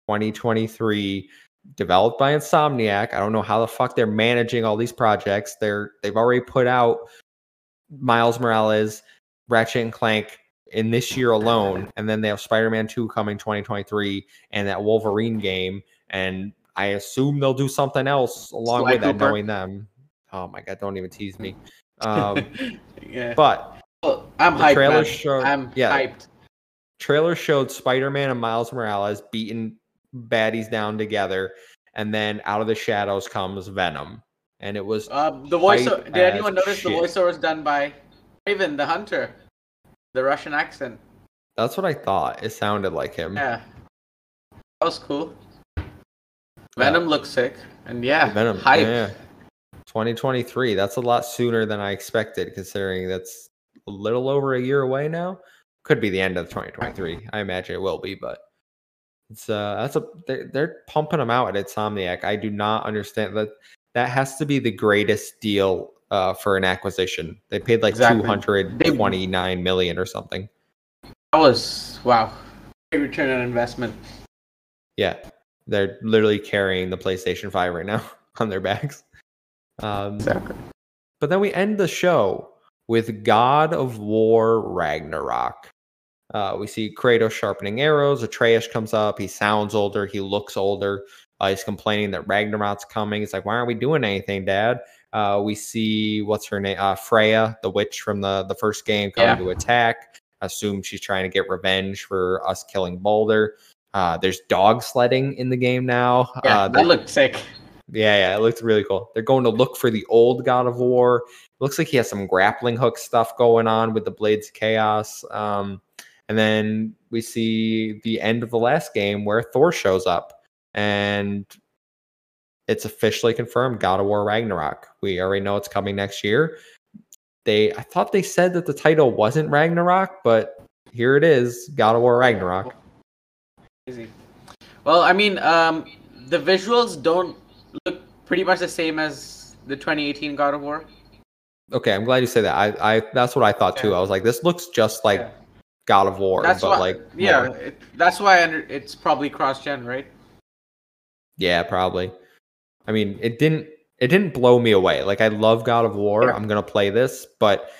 A: 2023, developed by Insomniac. I don't know how the fuck they're managing all these projects. They're they've already put out Miles Morales, Ratchet and Clank in this year alone, and then they have Spider-Man 2 coming 2023 and that Wolverine game. And I assume they'll do something else along
C: Sly
A: with that, knowing them. Oh my god, don't even tease me. Um,
C: yeah.
A: but
C: Well, I'm
A: the
C: hyped.
A: trailer
C: man.
A: showed-
C: I'm
A: yeah.
C: hyped.
A: trailer showed Spider-Man and Miles Morales beating baddies down together, and then out of the shadows comes Venom, and it was
C: Um, the voice. Did anyone notice the voiceover was done by Kraven the Hunter, the Russian accent?
A: that's what I thought. It sounded like him.
C: Yeah, that was cool. Venom looks sick, and yeah,
A: Venom,
C: hype.
A: yeah. 2023. That's a lot sooner than I expected, considering that's a little over a year away now. Could be the end of 2023. I imagine it will be, but it's uh that's a they're, they're pumping them out at Insomniac. I do not understand that. That has to be the greatest deal uh, for an acquisition. They paid like
C: Exactly.
A: 229 million or something.
C: That was wow. Great return on investment.
A: Yeah, they're literally carrying the PlayStation 5 right now on their backs. Um,
C: Exactly.
A: But then we end the show with God of War Ragnarok. Uh, we see Kratos sharpening arrows. Atreus comes up. He sounds older. He looks older. Uh, he's complaining that Ragnarok's coming. He's like, "Why aren't we doing anything, Dad?" Uh, we see what's her name, uh, Freya, the witch from the the first game, coming
C: Yeah.
A: to attack. Assume she's trying to get revenge for us killing Baldur. Uh, there's dog sledding in the game now.
C: Yeah,
A: uh,
C: that looked sick.
A: yeah, yeah, it looks really cool. They're going to look for the old God of War. looks like he has some grappling hook stuff going on with the Blades of Chaos. Um, and then we see the end of the last game where Thor shows up and it's officially confirmed God of War Ragnarok. We already know it's coming next year. They I thought they said that the title wasn't Ragnarok, but here it is, God of War Ragnarok.
C: Easy. Well, I mean, um, the visuals don't look pretty much the same as the 2018 God of War.
A: Okay, I'm glad you say that. I, I that's what I thought too. I was like, this looks just like
C: Yeah.
A: God of War,
C: That's
A: but
C: why,
A: like
C: yeah, it, that's why under, it's probably cross-gen, right?
A: yeah, probably. I mean, it didn't it didn't blow me away. Like I love God of War.
C: Yeah.
A: I'm gonna play this, but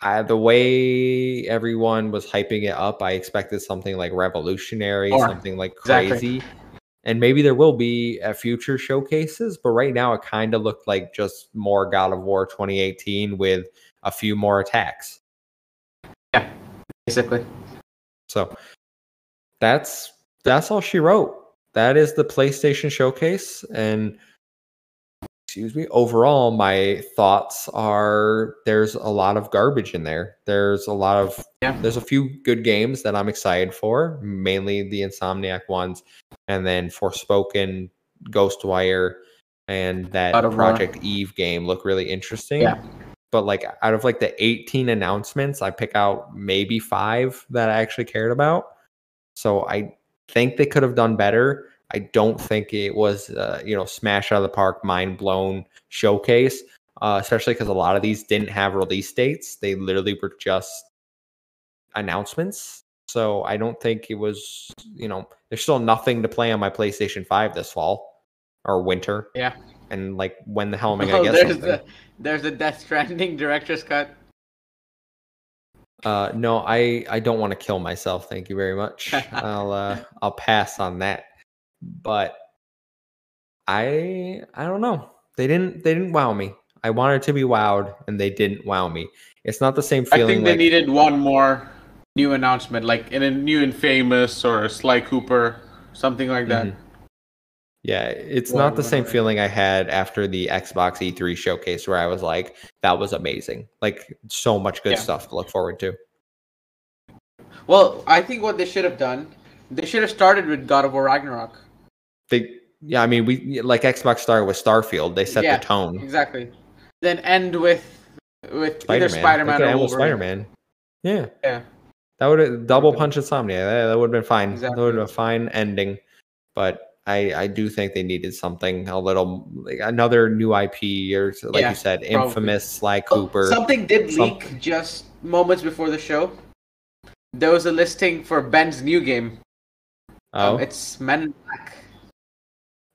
A: I, the way everyone was hyping it up, I expected something like revolutionary,
C: Or-
A: something like
C: exactly.
A: crazy. And maybe there will be at future showcases, but right now it kind of looked like just more God of War 2018 with a few more attacks.
C: Yeah, basically.
A: So that's that's all she wrote. That is the PlayStation showcase and excuse me, overall my thoughts are there's a lot of garbage in there. There's a lot of
C: Yeah.
A: there's a few good games that I'm excited for, mainly the Insomniac ones and then Forspoken, Ghostwire and that
C: of War.
A: Project Eve game look really interesting
C: Yeah.
A: but like out of like the 18 announcements i pick out maybe five that i actually cared about so i think they could have done better. I don't think it was uh, you know smash out of the park mind blown showcase uh, especially because a lot of these didn't have release dates. They literally were just announcements. So i don't think it was you know there's still nothing to play on my playstation 5 this fall or winter.
C: Yeah.
A: and like when the hell am i gonna
C: Oh,
A: get
C: there's
A: something?
C: the there's the Death Stranding director's cut.
A: Uh, no, I I don't want to kill myself. Thank you very much. I'll uh, I'll pass on that. But I I don't know. They didn't they didn't wow me. I wanted to be wowed, and they didn't wow me. It's not the same feeling.
C: I think they
A: like,
C: needed one more new announcement, like in a new Infamous or a Sly Cooper, something like that.
A: Mhm. Yeah, it's
C: Well,
A: not the same feeling I had after the Xbox E3 showcase where I was like, that was amazing. Like so much good
C: Yeah.
A: stuff to look forward to.
C: Well, I think what they should have done, they should have started with God of War Ragnarok.
A: They yeah, I mean we like Xbox started with Starfield. They set
C: Yeah,
A: the tone.
C: Exactly. Then end with with either
A: Spider-Man.
C: Spider Man or
A: end with Spider-Man. Yeah.
C: Yeah.
A: That would have double punch Insomnia. That, that would have been fine. That would have been a fine ending. But I I do think they needed something a little like another new IP or like
C: Yeah,
A: you said,
C: probably.
A: infamous Sly Cooper.
C: something did leak just moments before the show. There was a listing for Ben's new game.
A: oh.
C: Um, it's Men in Black.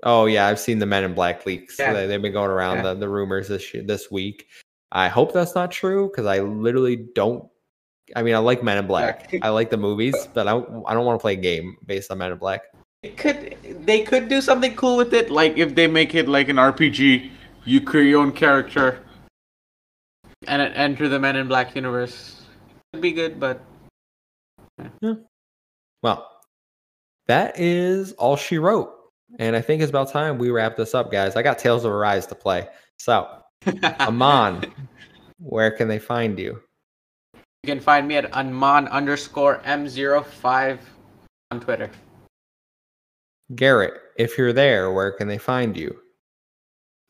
A: Oh yeah, I've seen the Men in Black leaks.
C: Yeah.
A: They, they've been going around
C: Yeah.
A: the, the rumors this this week. I hope that's not true because I literally don't. I mean, I like Men in Black. I like the movies, but I don't, I don't want to play a game based on Men in Black.
C: It could they could do something cool with it, like if they make it like an RPG, you create your own character and enter the Men in Black universe. Could be good, but yeah.
A: Well, that is all she wrote, and I think it's about time we wrap this up, guys. I got Tales of Arise to play. So, Amon, where can they find you?
C: You can find me at unmon underscore m05 on Twitter.
A: Garrett, if you're there, where can they find you?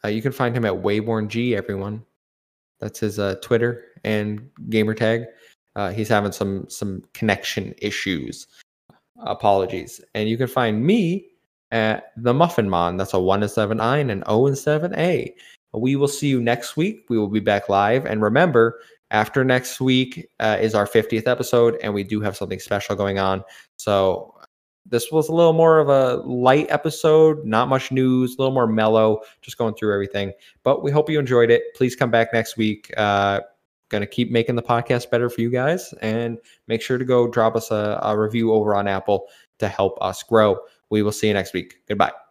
A: Uh, you can find him at Wayborn G. Everyone, that's his uh, Twitter and gamer tag. Uh, he's having some some connection issues. Apologies. And you can find me at the Muffin Mon. That's a one and seven I and an O and seven A. We will see you next week. We will be back live. And remember, after next week uh, is our 50th episode, and we do have something special going on. So this was a little more of a light episode, not much news, a little more mellow, just going through everything. But we hope you enjoyed it. Please come back next week. Uh, going to keep making the podcast better for you guys, and make sure to go drop us a, a review over on Apple to help us grow. We will see you next week. Goodbye.